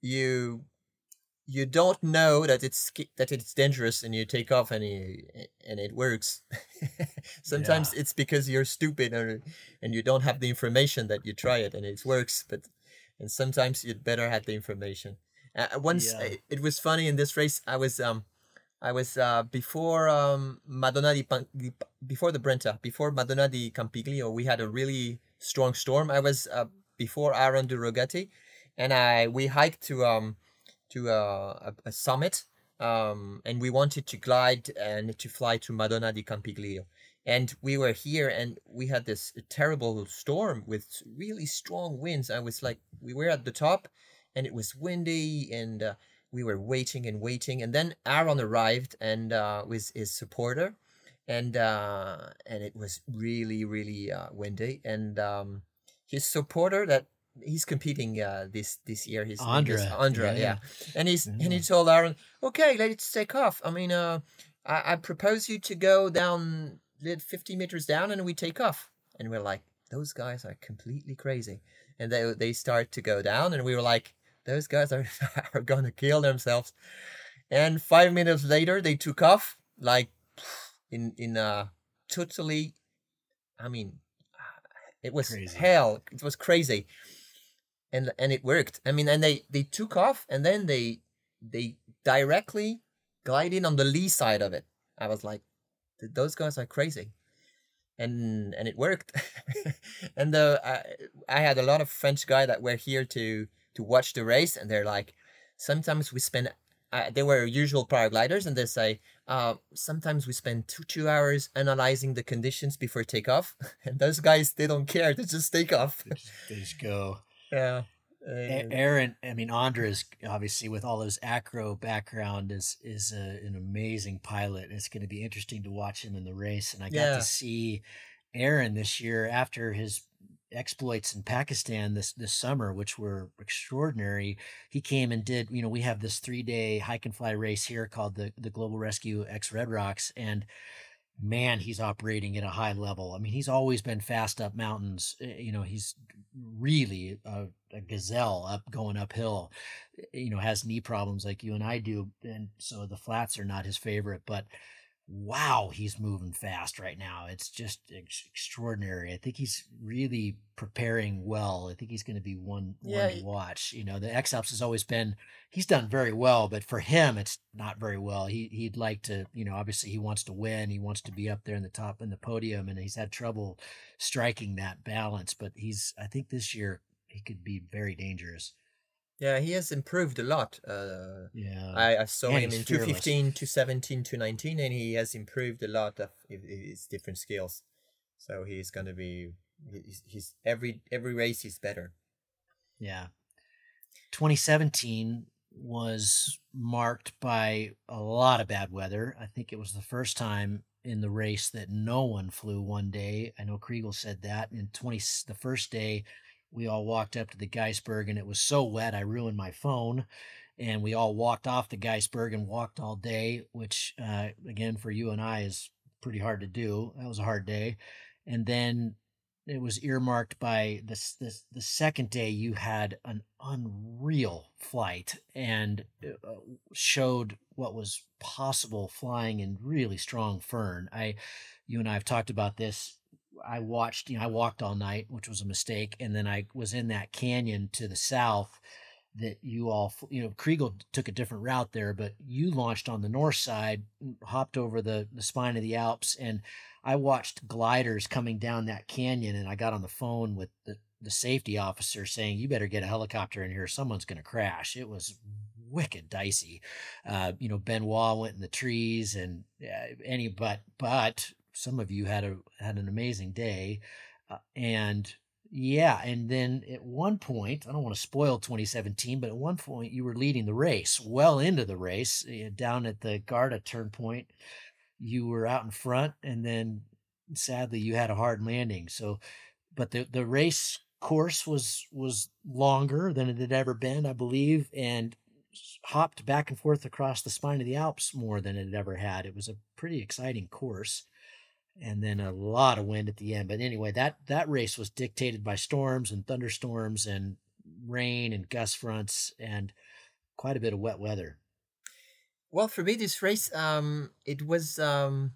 [SPEAKER 2] you you don't know that it's that it's dangerous and you take off and you, and it works sometimes it's because you're stupid or, and you don't have the information that you try it and it works but and sometimes you'd better have the information uh, once
[SPEAKER 1] Yeah.
[SPEAKER 2] uh, it was funny in this race i was um i was uh before um madonna di, Pan- before the brenta before madonna di campiglio we had a really strong storm i was uh, before aaron de durogati and i we hiked to um to uh, a, a summit um, and we wanted to glide and to fly to Madonna di Campiglio. And we were here and we had this terrible storm with really strong winds. I was like, we were at the top and it was windy and uh, we were waiting and waiting. And then Aaron arrived and uh, with his supporter and uh, and it was really, really uh, windy. And um, his supporter that he's competing uh, this this year. His
[SPEAKER 1] Andra,
[SPEAKER 2] Andra,
[SPEAKER 1] yeah.
[SPEAKER 2] yeah. And he's and he told Aaron, "Okay, let's take off. I mean, uh, I, I propose you to go down lit 50 meters down, and we take off." And we're like, "Those guys are completely crazy." And they they start to go down, and we were like, "Those guys are are gonna kill themselves." And five minutes later, they took off like in in a totally, I mean, it was
[SPEAKER 1] Crazy.
[SPEAKER 2] hell. It was crazy and and it worked. I mean, and they they took off, and then they they directly glided on the lee side of it. I was like, "Th- those guys are crazy, and and it worked. and the I, I had a lot of French guy that were here to to watch the race, and they're like, sometimes we spend. Uh, they were usual paragliders, and they say, uh, sometimes we spend two two hours analyzing the conditions before takeoff, and those guys they don't care; they just take off.
[SPEAKER 1] They just, they just go.
[SPEAKER 2] Yeah.
[SPEAKER 1] Aaron, I mean, Andres, obviously with all his acro background, is is a, an amazing pilot. It's going to be interesting to watch him in the race. And I got
[SPEAKER 2] Yeah.
[SPEAKER 1] to see Aaron this year after his exploits in Pakistan this this summer, which were extraordinary. He came and did. You know, we have this three day hike and fly race here called the the Global Rescue X Red Rocks, and man, he's operating at a high level. I mean, he's always been fast up mountains. Uh, You know, he's really a, a gazelle up going uphill. you know has knee problems like you and I do, and so the flats are not his favorite. But wow, he's moving fast right now. It's just ex- extraordinary. I think he's really preparing well. I think he's going to be one
[SPEAKER 2] Yeah,
[SPEAKER 1] one to watch. You know, the X Alps has always been he's done very well, but for him, it's not very well. He he'd like to, you know, obviously he wants to win. He wants to be up there in the top in the podium, and he's had trouble striking that balance. But he's, I think this year he could be very dangerous.
[SPEAKER 2] Yeah, he has improved a lot. Uh,
[SPEAKER 1] Yeah,
[SPEAKER 2] I, I saw
[SPEAKER 1] and
[SPEAKER 2] him in
[SPEAKER 1] fearless.
[SPEAKER 2] 215, 217, 219, and he has improved a lot of hi- hi- his different skills. So he's gonna be he's, he's every every race he's better.
[SPEAKER 1] Yeah. 2017 was marked by a lot of bad weather. I think it was the first time in the race that no one flew one day. I know Chrigel said that. In 20 the first day, we all walked up to the Gaisberg and it was so wet I ruined my phone. And we all walked off the Gaisberg and walked all day, which uh, again for you and I is pretty hard to do. That was a hard day. And then it was earmarked by this the second day you had an unreal flight and uh, showed what was possible flying in really strong foehn i you and i have talked about this i watched you know i walked all night which was a mistake and then i was in that canyon to the south that you all you know Chrigel took a different route there but you launched on the north side hopped over the the spine of the alps and I watched gliders coming down that canyon and I got on the phone with the, the safety officer saying, You better get a helicopter in here. Someone's going to crash. It was wicked dicey. Uh, you know, Benoit went in the trees and uh, any, but, but some of you had a, had an amazing day. Uh, and yeah. And then at one point, I don't want to spoil 2017, but at one point you were leading the race well into the race uh, down at the Garda turn point you were out in front and then sadly you had a hard landing so but the the race course was was longer than it had ever been i believe and hopped back and forth across the spine of the alps more than it ever had it was a pretty exciting course and then a lot of wind at the end but anyway that that race was dictated by storms and thunderstorms and rain and gust fronts and quite a bit of wet weather
[SPEAKER 2] Well, for me, this race, um, it was um,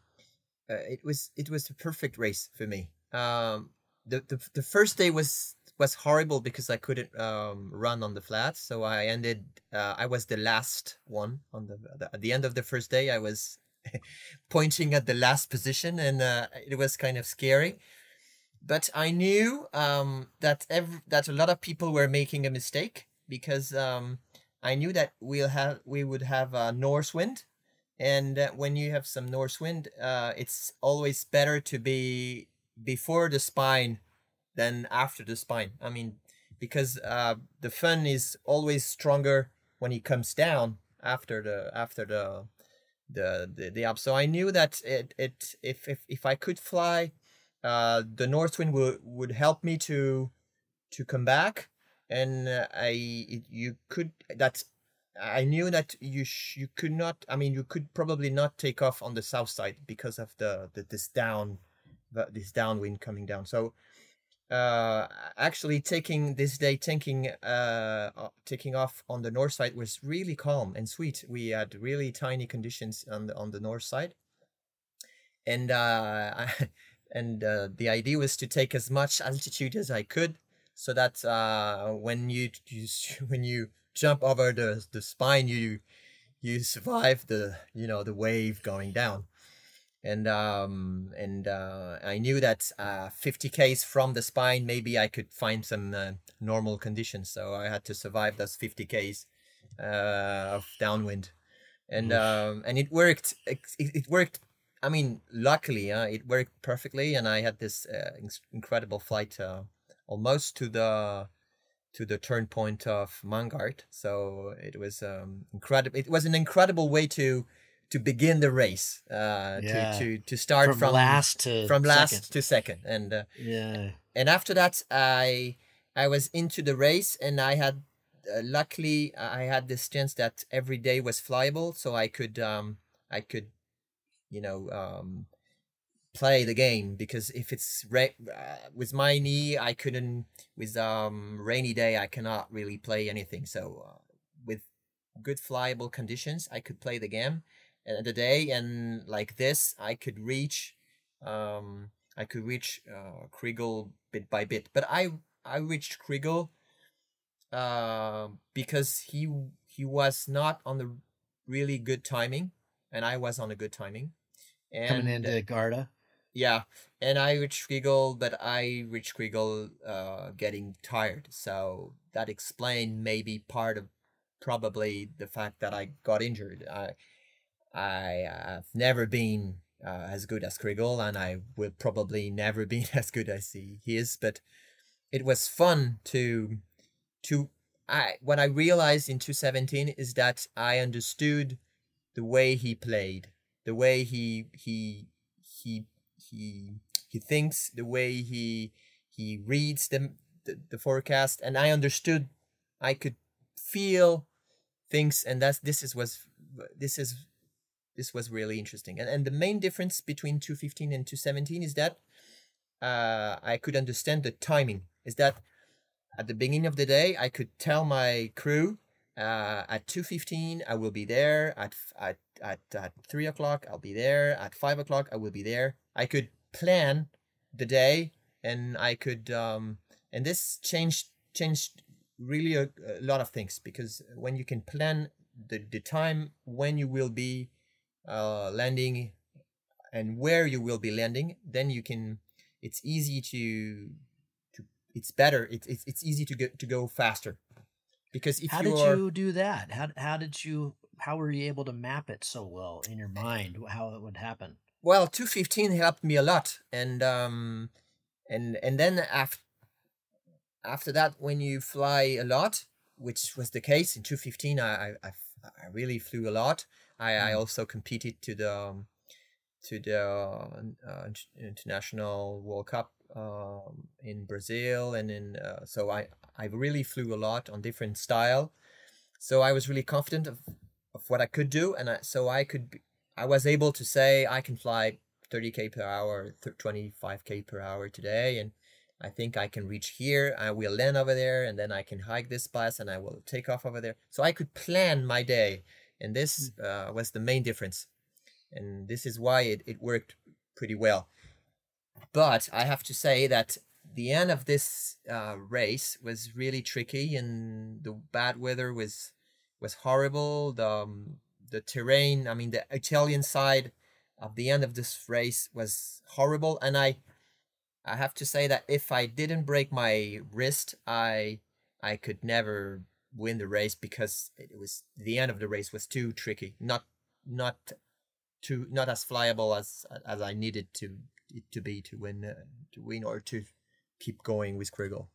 [SPEAKER 2] uh, it was it was the perfect race for me. Um, the, the the first day was was horrible because I couldn't um, run on the flats, so I ended. Uh, I was the last one on the, the at the end of the first day. I was pointing at the last position, and uh, it was kind of scary. But I knew um, that every, that a lot of people were making a mistake because um, I knew that we'll have we would have a north wind, and uh, when you have some north wind, uh, it's always better to be before the spine than after the spine. I mean, because uh, the fun is always stronger when he comes down after the after the the the, the up. So I knew that it it if if if I could fly, uh, the north wind would would help me to to come back and uh, I it, you could that's I knew that you sh- you could not I mean you could probably not take off on the south side because of the, the this down the, this downwind coming down so uh actually taking this day taking uh taking off on the north side was really calm and sweet. We had really tiny conditions on the on the north side. And uh I, and uh, the idea was to take as much altitude as I could so that uh, when you, you when you jump over the the spine, you you survive the you know the wave going down, and um and uh, I knew that uh, 50 k's from the spine maybe I could find some uh, normal conditions, so I had to survive those 50 k's uh, of downwind, and um and it worked. It, it worked. I mean, luckily, uh, it worked perfectly, and I had this uh, incredible flight. Uh, almost to the to the turn point of Mangart. So it was um incredible. It was an incredible way to to begin the race. Uh,
[SPEAKER 1] Yeah.
[SPEAKER 2] to to to start
[SPEAKER 1] from,
[SPEAKER 2] from
[SPEAKER 1] last to
[SPEAKER 2] from last
[SPEAKER 1] second.
[SPEAKER 2] to second, and uh,
[SPEAKER 1] yeah
[SPEAKER 2] and after that I I was into the race, and I had uh, luckily I had this chance that every day was flyable, so I could um I could you know um play the game because if it's ra- uh, with my knee I couldn't with um rainy day I cannot really play anything so uh, with good flyable conditions, I could play the game and the day, and like this, I could reach, um, I could reach uh, Chrigel bit by bit. But I I reached Chrigel, uh, because he he was not on the really good timing, and I was on a good timing.
[SPEAKER 1] And, Coming into Garda.
[SPEAKER 2] Yeah, and I reached Chrigel, but I reached Chrigel uh, getting tired. So that explained maybe part of probably the fact that I got injured. I I have never been uh, as good as Chrigel, and I will probably never be as good as he, he is. But it was fun to to I what I realized in 2017 is that I understood the way he played, the way he he he he he thinks, the way he he reads the, the, the forecast, and I understood. I could feel things, and that's this is was this is this was really interesting. And and the main difference between 215 and 217 is that uh, I could understand the timing. Is that at the beginning of the day, I could tell my crew uh, at 2.15 i will be there at, at, at, at 3 o'clock i'll be there at 5 o'clock i will be there i could plan the day and i could um, and this changed changed really a, a, lot of things because when you can plan the, the time when you will be uh, landing and where you will be landing then you can it's easy to to it's better it's it's, it's easy to get to go faster. Because if
[SPEAKER 1] how did you do that? How, how did you how were you able to map it so well in your mind how it would happen?
[SPEAKER 2] Well 215 helped me a lot and um and and then after after that when you fly a lot which was the case in 215 i i, I really flew a lot i mm. i also competed to the um, to the uh, international world cup um, in brazil and in uh, so i I really flew a lot on different style, so I was really confident of, of what I could do, and I, so I could be, I was able to say I can fly 30k per hour, 25k per hour today, and I think I can reach here. I will land over there, and then I can hike this bus, and I will take off over there. So I could plan my day, and this hmm. uh, was the main difference, and this is why it, it worked pretty well. But I have to say that the end of this uh, race was really tricky, and the bad weather was was horrible. The um, the terrain, I mean, the Italian side of the end of this race was horrible, and I I have to say that if I didn't break my wrist, I I could never win the race because it was the end of the race was too tricky, not not too not as flyable as as I needed to to be to win uh, to win or to keep going with Chrigel.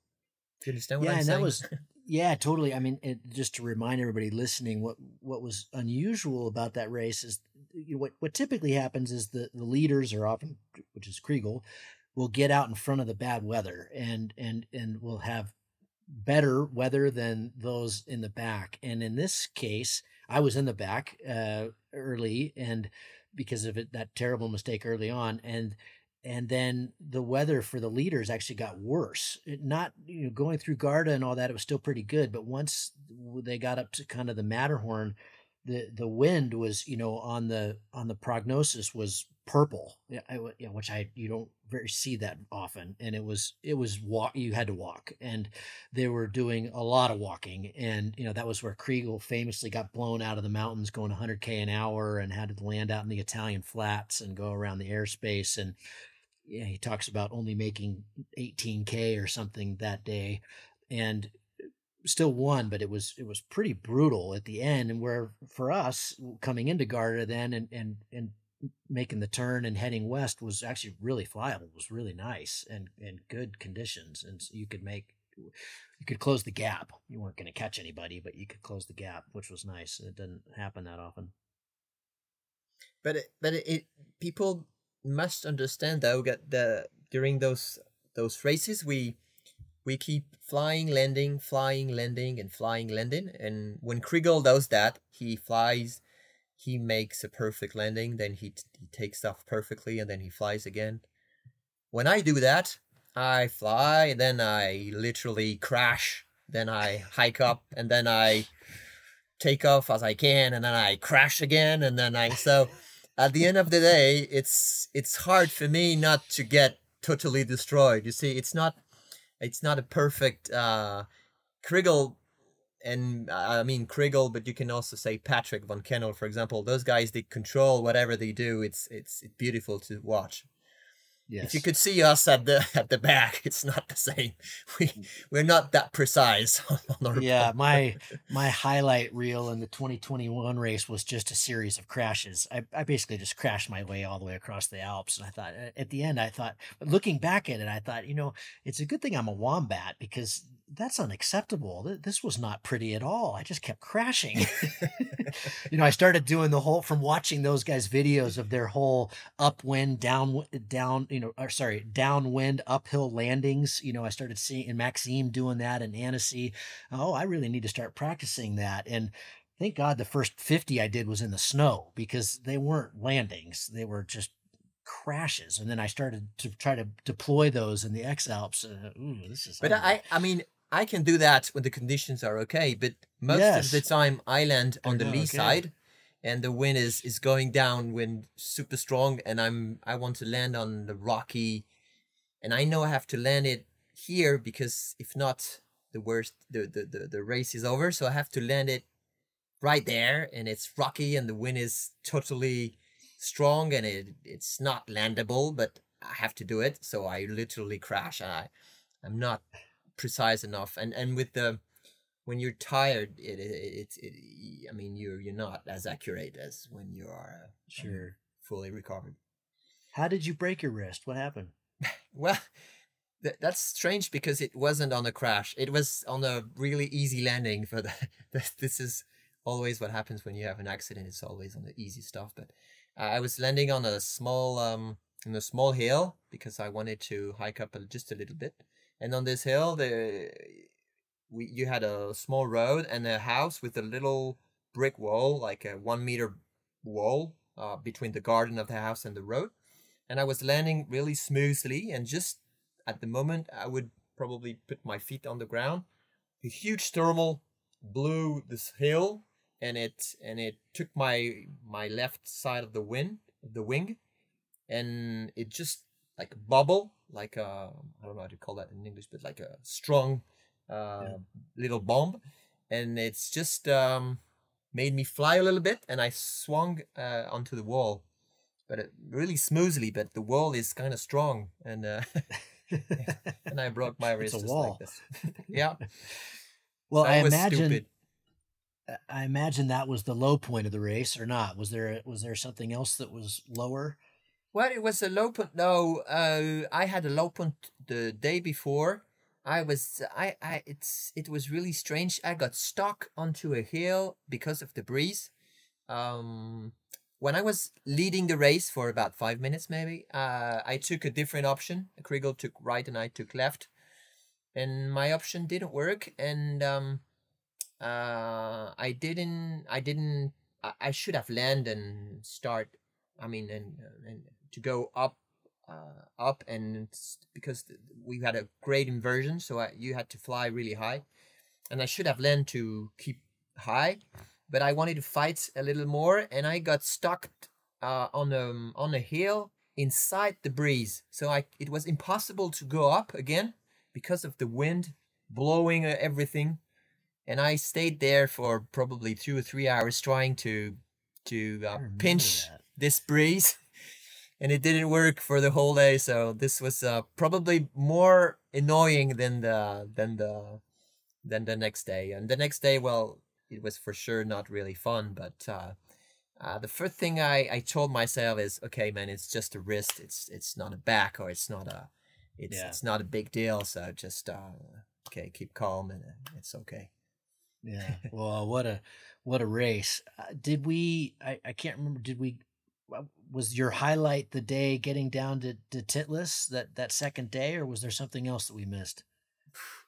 [SPEAKER 2] Do you understand what
[SPEAKER 1] yeah,
[SPEAKER 2] I'm
[SPEAKER 1] and
[SPEAKER 2] saying?
[SPEAKER 1] that was yeah, totally. I mean, it, just to remind everybody listening, what what was unusual about that race is you know, what what typically happens is the the leaders are often, which is Chrigel, will get out in front of the bad weather and and and will have better weather than those in the back. And in this case, I was in the back uh, early and because of it, that terrible mistake early on, and and then the weather for the leaders actually got worse. It not you know going through Garda and all that, it was still pretty good, but once they got up to kind of the Matterhorn, the the wind was you know on the on the prognosis was purple, which I you don't very see that often, and it was it was walk you had to walk, and they were doing a lot of walking, and you know that was where Chrigel famously got blown out of the mountains going 100k an hour and had to land out in the Italian flats and go around the airspace and yeah, he talks about only making 18k or something that day, and still won, but it was it was pretty brutal at the end. And where for us coming into Garda then and and and making the turn and heading west was actually really flyable. It was really nice and and good conditions, and so you could make you could close the gap. You weren't going to catch anybody, but you could close the gap, which was nice. It didn't happen that often.
[SPEAKER 2] But it, but it, it people must understand though that the during those those races we we keep flying, landing, flying, landing, and flying, landing. And when Chrigel does that, he flies, he makes a perfect landing, then he, t- he takes off perfectly, and then he flies again. When I do that, I fly, then I literally crash, then I hike up, and then I take off as I can, and then I crash again, and then I so. At the end of the day, it's it's hard for me not to get totally destroyed. You see, it's not it's not a perfect uh, Chrigel and I mean Chrigel, but you can also say Patrick von Känel, for example. Those guys they control whatever they do. It's it's, it's beautiful to watch.
[SPEAKER 1] Yes.
[SPEAKER 2] If you could see us at the at the back, it's not the same. We we're not that precise on our
[SPEAKER 1] yeah, my my highlight reel in the 2021 race was just a series of crashes. I, I basically just crashed my way all the way across the Alps, and I thought at the end, I thought, looking back at it, I thought, you know, it's a good thing I'm a wombat because that's unacceptable. This was not pretty at all. I just kept crashing. you know, I started doing the whole from watching those guys' videos of their whole upwind, down, down, you know, or sorry, downwind, uphill landings. You know, I started seeing and Maxime doing that and Annecy. Oh, I really need to start practicing that. And thank God the first 50 I did was in the snow because they weren't landings. They were just crashes and then i started to try to deploy those in the x alps uh, ooh, this is
[SPEAKER 2] but i i mean I can do that when the conditions are okay, but most
[SPEAKER 1] Yes.
[SPEAKER 2] of the time I land on the
[SPEAKER 1] They're
[SPEAKER 2] lee
[SPEAKER 1] okay.
[SPEAKER 2] side and the wind is, is going down wind super strong and I'm I want to land on the rocky and I know I have to land it here because if not the worst the, the, the, the race is over. So I have to land it right there and it's rocky and the wind is totally strong and it it's not landable, but I have to do it. So I literally crash and I I'm not precise enough and and with the when you're tired it it, it, it i mean you're you're not as accurate as when you are uh,
[SPEAKER 1] sure.
[SPEAKER 2] fully recovered.
[SPEAKER 1] How did you break your wrist? What happened?
[SPEAKER 2] Well th- that's strange because it wasn't on a crash. It was on a really easy landing for the this is always what happens when you have an accident. It's always on the easy stuff but uh, i was landing on a small um on a small hill because i wanted to hike up a, just a little bit and on this hill the we you had a small road and a house with a little brick wall like a one meter wall uh, between the garden of the house and the road. And i was landing really smoothly and just at the moment i would probably put my feet on the ground. A huge thermal blew this hill and it and it took my my left side of the wind the wing and it just like bubble like a i don't know how to call that in english but like a strong uh, little bomb and it's just um made me fly a little bit and i swung uh, onto the wall but it, really smoothly but the wall is kind of strong and uh, and i broke my wrist.
[SPEAKER 1] It's
[SPEAKER 2] a
[SPEAKER 1] wall.
[SPEAKER 2] like this yeah
[SPEAKER 1] well
[SPEAKER 2] so
[SPEAKER 1] i
[SPEAKER 2] was
[SPEAKER 1] imagine
[SPEAKER 2] stupid.
[SPEAKER 1] i imagine that was the low point of the race or not was there was there something else that was lower
[SPEAKER 2] Well, it was a low point. No, uh, I had a low point the day before. I was, I, I, it's, it was really strange. I got stuck onto a hill because of the breeze. Um, when I was leading the race for about five minutes, maybe, uh, I took a different option. Chrigel took right and I took left, and my option didn't work. And um, uh, I didn't, I didn't, I, I should have landed and start I mean, and and to go up, uh, up, and because we had a great inversion, so I, you had to fly really high, and I should have learned to keep high, but I wanted to fight a little more, and I got stuck uh, on a on a hill inside the breeze, so I it was impossible to go up again because of the wind blowing uh, everything, and I stayed there for probably two or three hours trying to to uh, pinch
[SPEAKER 1] that.
[SPEAKER 2] this breeze and it didn't work for the whole day so this was uh, probably more annoying than the than the than the next day and the next day well it was for sure not really fun but uh, uh, the first thing I, I told myself is okay man it's just a wrist it's it's not a back or it's not a it's
[SPEAKER 1] Yeah.
[SPEAKER 2] it's not a big deal so just uh, okay keep calm and uh, it's okay
[SPEAKER 1] Yeah. Well, what a what a race. Uh, did we? I, I can't remember. Did we? Was your highlight the day getting down to, to Titlis that that second day, or was there something else that we missed?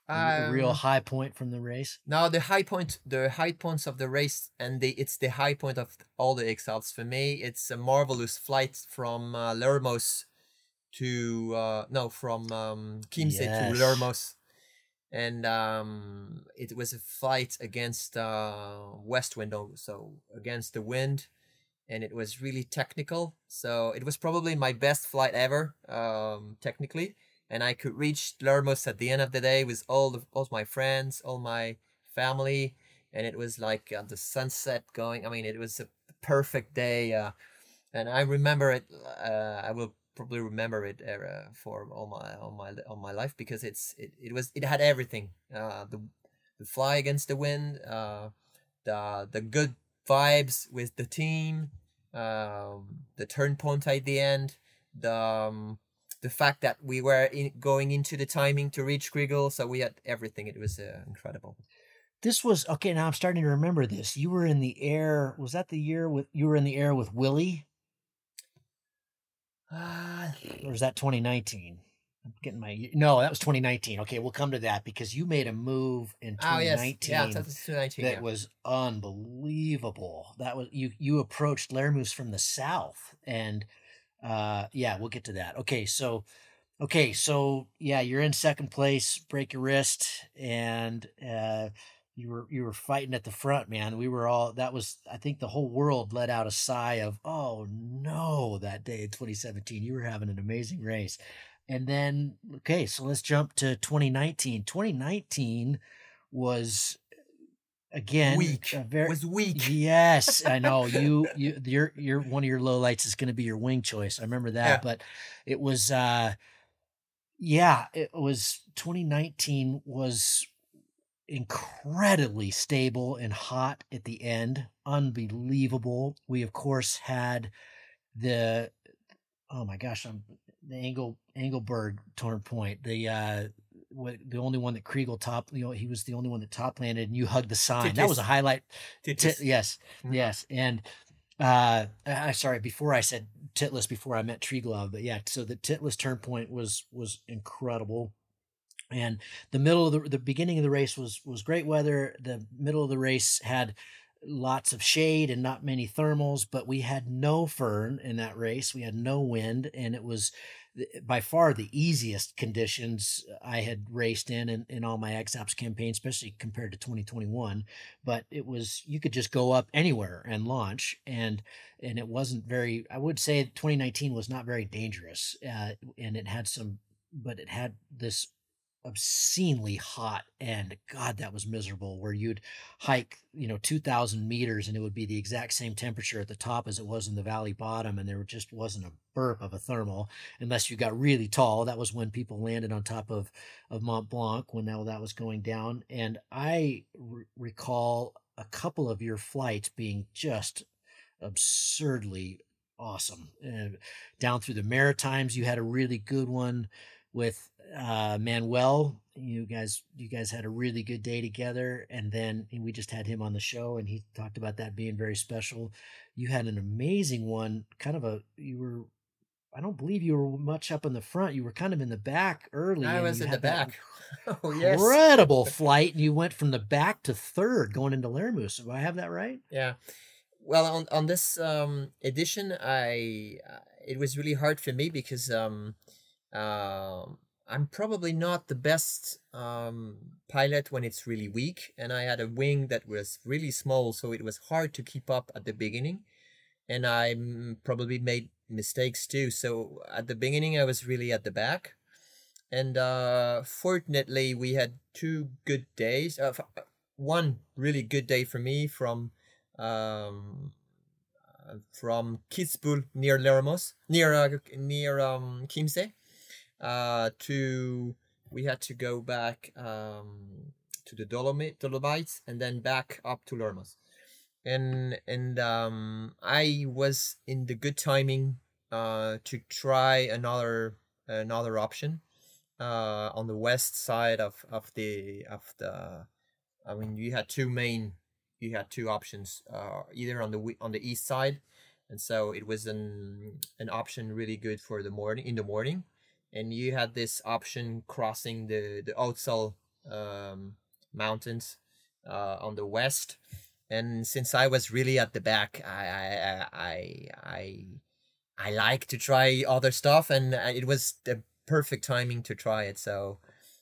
[SPEAKER 1] A, a real
[SPEAKER 2] Um,
[SPEAKER 1] high point from the race.
[SPEAKER 2] Now the high point, the high points of the race, and the it's the high point of all the X-Alps for me. It's a marvelous flight from uh, Lermoos to uh, no from um, Chiemsee
[SPEAKER 1] Yes.
[SPEAKER 2] to Lermoos, and um, it was a fight against uh, west wind, so against the wind, and it was really technical. So it was probably my best flight ever, um, technically, and I could reach Lermoos at the end of the day with all the all my friends, all my family, and it was like uh, the sunset going. I mean, it was a perfect day, uh, and I remember it. Uh, I will probably remember it uh, for all my all my all my life because it's it, it was it had everything. Uh, the the fly against the wind, uh, the the good vibes with the team, um, the turn point at the end, the um, the fact that we were in, going into the timing to reach Chrigel, so we had everything. It was uh, incredible.
[SPEAKER 1] This was okay. Now I'm starting to remember this. You were in the air. Was that the year with you were in the air with Willie?
[SPEAKER 2] Uh,
[SPEAKER 1] or is that 2019? I'm getting my no, that was 2019. Okay, we'll come to that because you made a move in 2019
[SPEAKER 2] oh, yes. yeah, 2019
[SPEAKER 1] that
[SPEAKER 2] yeah.
[SPEAKER 1] was unbelievable. That was you you approached Lermoos from the south and uh yeah, we'll get to that. Okay, so okay, so yeah, you're in second place, break your wrist and uh you were you were fighting at the front, man. We were all that was I think the whole world let out a sigh of oh no that day in 2017. You were having an amazing race. And then okay, so let's jump to 2019. 2019 was again
[SPEAKER 2] weak.
[SPEAKER 1] Very,
[SPEAKER 2] was weak.
[SPEAKER 1] Yes, I know. you you your your one of your low lights is going to be your wing choice. I remember that,
[SPEAKER 2] Yeah.
[SPEAKER 1] but it was uh yeah, it was 2019 was incredibly stable and hot at the end. Unbelievable. We of course had the oh my gosh, I'm the Engel Engelberg turn point. The uh the only one that Chrigel top, you know, he was the only one that top landed, and you hugged the sign. That was a highlight.
[SPEAKER 2] Titus.
[SPEAKER 1] Ti- yes,
[SPEAKER 2] Mhm.
[SPEAKER 1] yes, and uh, I sorry before I said Titlis before I meant Triglav, but yeah, so the Titlis turn point was was incredible, and the middle of the the beginning of the race was was great weather. The middle of the race had lots of shade and not many thermals, but we had no foehn in that race. We had no wind, and it was by far the easiest conditions I had raced in in, in all my X-Alps campaign, especially compared to 2021. But it was you could just go up anywhere and launch, and and it wasn't very. I would say 2019 was not very dangerous, uh, and it had some, but it had this obscenely hot and god that was miserable where you'd hike you know 2000 meters and it would be the exact same temperature at the top as it was in the valley bottom and there just wasn't a burp of a thermal unless you got really tall. That was when people landed on top of of mont blanc when that, that was going down and i recall a couple of your flights being just absurdly awesome uh, down through the maritimes you had a really good one with uh Manuel. You guys you guys had a really good day together and then and we just had him on the show and he talked about that being very special. You had an amazing one, kind of a you were I don't believe you were much up in the front. You were kind of in the back early.
[SPEAKER 2] I was in the back. oh yes.
[SPEAKER 1] Incredible flight and you went from the back to third going into Lermoos. Do I have that right?
[SPEAKER 2] Yeah. Well, on on this um edition, I uh, it was really hard for me because um um I'm probably not the best um pilot when it's really weak, and I had a wing that was really small, so it was hard to keep up at the beginning, and I mm, probably made mistakes too. So at the beginning, I was really at the back, and uh fortunately, we had two good days. Uh, one really good day for me from um uh, from Kitzbühel near Lermoos near uh, near um Chiemsee uh to we had to go back um to the Dolomite Dolomites and then back up to Lermoos. And and um I was in the good timing uh to try another another option uh on the west side of of the of the I mean you had two main you had two options uh either on the on the east side. And so it was an an option really good for the morning in the morning and you had this option crossing the the Ötztal um mountains uh on the west and since I was really at the back I I I I I like to try other stuff and it was the perfect timing to try it so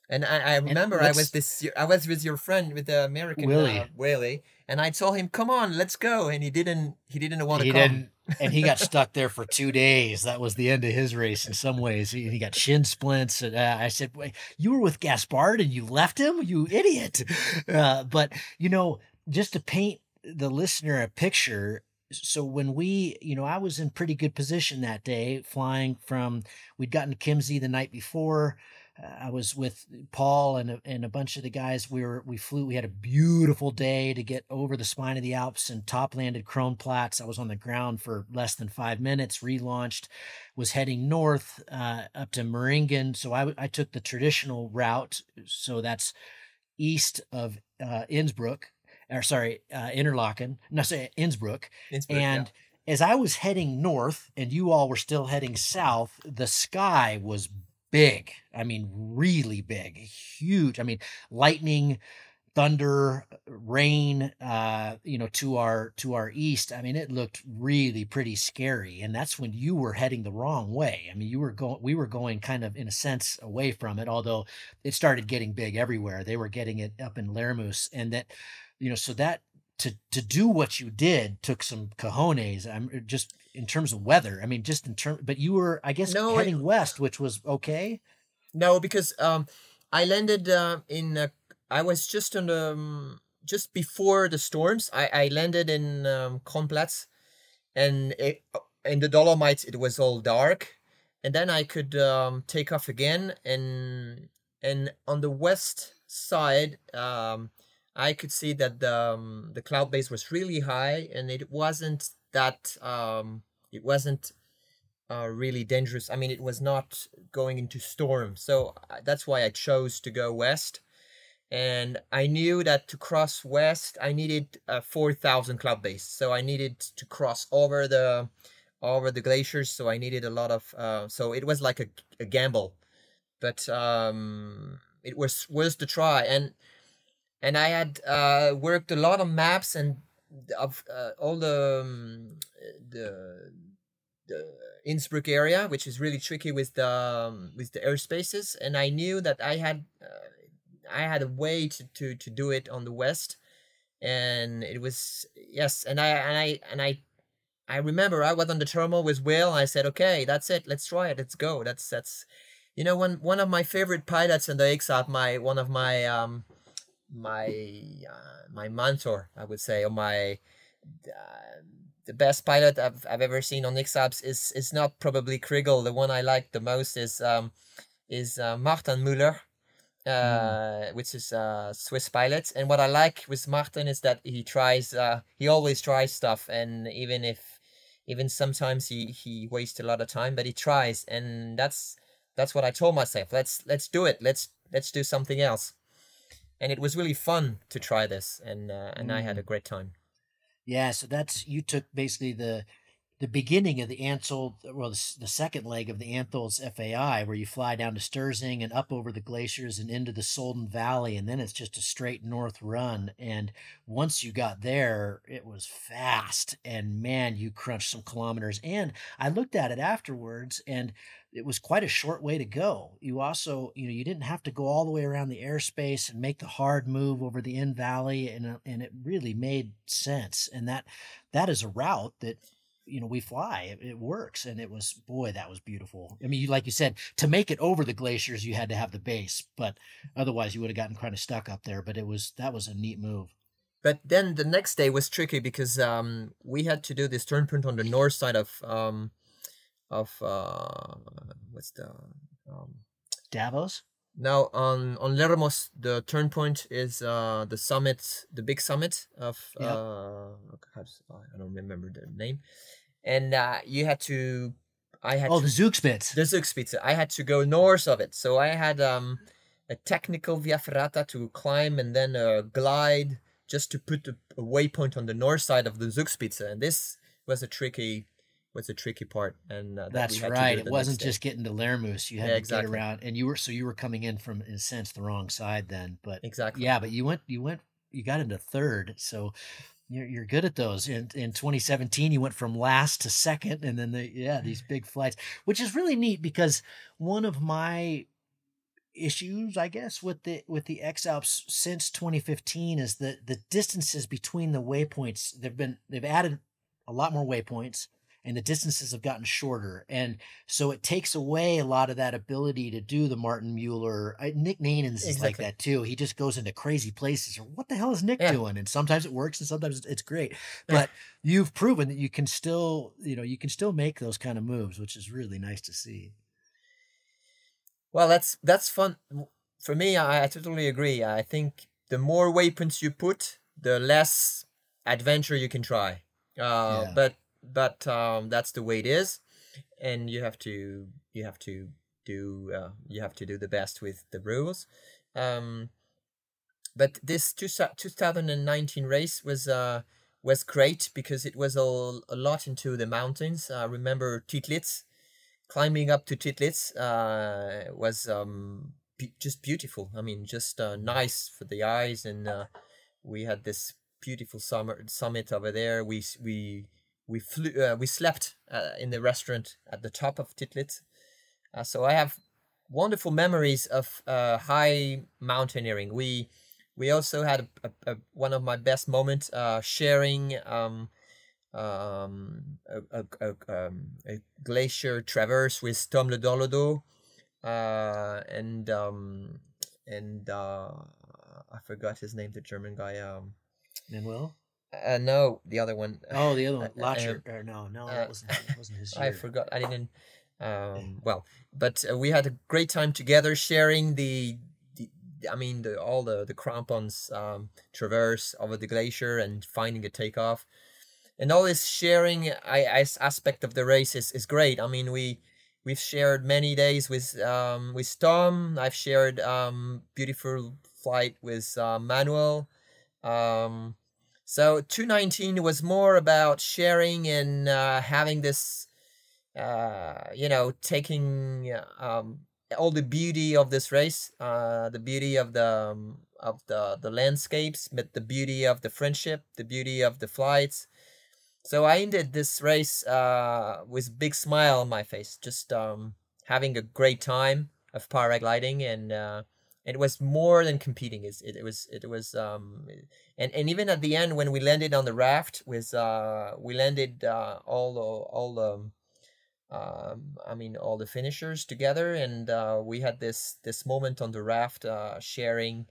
[SPEAKER 2] And I, I remember I was this I was with your friend with the American
[SPEAKER 1] Willie.
[SPEAKER 2] Uh, Willie, and I told him, "Come on, let's go," and he didn't. He didn't want to come.
[SPEAKER 1] didn't, and he got stuck there for two days. That was the end of his race in some ways. He, he got shin splints. And uh, I said, Wait, "You were with Gaspard and you left him, you idiot!" Uh, but you know, just to paint the listener a picture. So when we, you know, I was in pretty good position that day, flying from. We'd gotten to Chiemsee the night before. I was with Paul and a, and a bunch of the guys. We were we flew. We had a beautiful day to get over the spine of the Alps and top landed Kronplatz. I was on the ground for less than five minutes. Relaunched, was heading north uh, up to Meringen. So I I took the traditional route. So that's east of uh, Innsbruck, or sorry, uh, Interlaken. No, say Innsbruck.
[SPEAKER 2] Innsbruck,
[SPEAKER 1] And as I was heading north and you all were still heading south, the sky was big. I mean, really big, huge. I mean, lightning, thunder, rain, uh, you know, to our to our east. I mean, it looked really pretty scary. And that's when you were heading the wrong way. I mean, you were going we were going kind of in a sense away from it, although it started getting big everywhere. They were getting it up in Lermoos. And that, you know, so that to to do what you did took some cojones. I'm just in terms of weather. I mean, just in terms. But you were, I guess,
[SPEAKER 2] No,
[SPEAKER 1] heading west, which was okay.
[SPEAKER 2] No, because um, I landed uh, in. Uh, I was just on the um, just before the storms. I I landed in um, Kronplatz, and it, in the Dolomites it was all dark, and then I could um, take off again, and and on the west side, um, I could see that the um, the cloud base was really high, and it wasn't that um, it wasn't uh, really dangerous. I mean, it was not going into storm, so uh, that's why I chose to go west. And I knew that to cross west, I needed uh, four thousand cloud base. So I needed to cross over the over the glaciers. So I needed a lot of. Uh, so it was like a, a gamble, but um, it was worth the try. And and I had uh, worked a lot on maps and of uh, all the um, the the Innsbruck area, which is really tricky with the um, with the airspaces, and I knew that I had uh, I had a way to, to to do it on the west, and it was yes, and I and I and I I remember I was on the terminal with Will, I said, okay, that's it, let's try it, let's go. That's that's you know one one of my favorite pilots in the XAP, my one of my um my uh, my mentor, I would say, or my uh, the best pilot I've, I've ever seen on X-Alps is is not probably Chrigel. The one I like the most is um is uh, Martin Müller, uh, which is a Swiss pilot. And what I like with Martin is that he tries uh he always tries stuff, and even if even sometimes he he wastes a lot of time, but he tries, and that's that's what I told myself. Let's let's do it. Let's let's do something else. And it was really fun to try this, and uh, and I had a great time.
[SPEAKER 1] Yeah, so that's you took basically the the beginning of the Ansel, well, the, the second leg of the Antholz FAI, where you fly down to Sterzing and up over the glaciers and into the Solden Valley, and then it's just a straight north run. And once you got there, it was fast, and man, you crunched some kilometers. And I looked at it afterwards, and it was quite a short way to go. You also, you know, you didn't have to go all the way around the airspace and make the hard move over the Inn Valley, and uh, and it really made sense. And that that is a route that you know we fly. It, it works, and it was boy, that was beautiful. I mean, you like you said, to make it over the glaciers, you had to have the base, but otherwise you would have gotten kind of stuck up there. But it was that was a neat move.
[SPEAKER 2] But then the next day was tricky because um, we had to do this turn point on the north side of um, of uh, what's the um,
[SPEAKER 1] Davos.
[SPEAKER 2] now on on Lermoos the turn point is uh, the summit the big summit of
[SPEAKER 1] Yep.
[SPEAKER 2] uh, I don't remember the name and uh, you had to I had
[SPEAKER 1] Oh,
[SPEAKER 2] to
[SPEAKER 1] the Zugspitze.
[SPEAKER 2] the Zugspitze. I had to go north of it, so I had um, a technical via ferrata to climb and then a glide just to put a, a waypoint on the north side of the Zugspitze, and this was a tricky was the tricky part. And uh, that
[SPEAKER 1] That's
[SPEAKER 2] had to do
[SPEAKER 1] right. It wasn't
[SPEAKER 2] day.
[SPEAKER 1] just getting to Lermoos. You had
[SPEAKER 2] Yeah,
[SPEAKER 1] to
[SPEAKER 2] exactly.
[SPEAKER 1] get around, and you were so you were coming in from, in a sense, the wrong side then. But
[SPEAKER 2] exactly.
[SPEAKER 1] yeah, but you went, you went, you got into third, so you're you're good at those. In in 2017, you went from last to second, and then the yeah these big flights, which is really neat because one of my issues, I guess, with the with the X Alps since 2015 is that the distances between the waypoints they've been they've added a lot more waypoints and the distances have gotten shorter. And so it takes away a lot of that ability to do the Martin Mueller. I, Nick Neynens is like that too. He just goes into crazy places. Or what the hell is Nick
[SPEAKER 2] Yeah.
[SPEAKER 1] doing? And sometimes it works and sometimes it's great. But you've proven that you can still, you know, you can still make those kind of moves, which is really nice to see.
[SPEAKER 2] Well, that's that's fun. For me, I, I totally agree. I think the more waypoints you put, the less adventure you can try. Uh,
[SPEAKER 1] Yeah.
[SPEAKER 2] But but um, that's the way it is, and you have to you have to do uh, you have to do the best with the rules. Um, but this two, 2019 race was uh, was great because it was all a lot into the mountains. I remember Titlis climbing up to Titlis uh, was um, be- just beautiful. I mean, just uh, nice for the eyes, and uh, we had this beautiful summer summit over there. We we we flew. Uh, we slept uh, in the restaurant at the top of Titlis. Uh, so I have wonderful memories of uh, high mountaineering. We we also had a, a, a, one of my best moments uh, sharing. Um, um, a, um, a glacier traverse with Tom de Dorlodot, uh, and um, and I forgot his name, the German guy. Um,
[SPEAKER 1] Manuel?
[SPEAKER 2] Uh, no, the other one.
[SPEAKER 1] Oh, the other one,
[SPEAKER 2] Uh,
[SPEAKER 1] Lacher.
[SPEAKER 2] um,
[SPEAKER 1] no, no,
[SPEAKER 2] uh,
[SPEAKER 1] that wasn't, that wasn't his Year.
[SPEAKER 2] I forgot. I didn't. Um, well, but uh, we had a great time together, sharing the. the I mean, the all the the crampons um, traverse over the glacier and finding a takeoff, and all this sharing I, as aspect of the race is, is great. I mean, we we've shared many days with um with Tom. I've shared um beautiful flight with uh, Manuel. Um, so 219 was more about sharing and uh, having this, uh, you know, taking um, all the beauty of this race, uh, the beauty of the um, of the the landscapes, but the beauty of the friendship, the beauty of the flights. So I ended this race uh, with big smile on my face, just um, having a great time of paragliding, and uh, it was more than competing. It, it was it was um, and and even at the end when we landed on the raft with uh, we landed uh, all all the um, I mean all the finishers together, and uh, we had this this moment on the raft, uh, sharing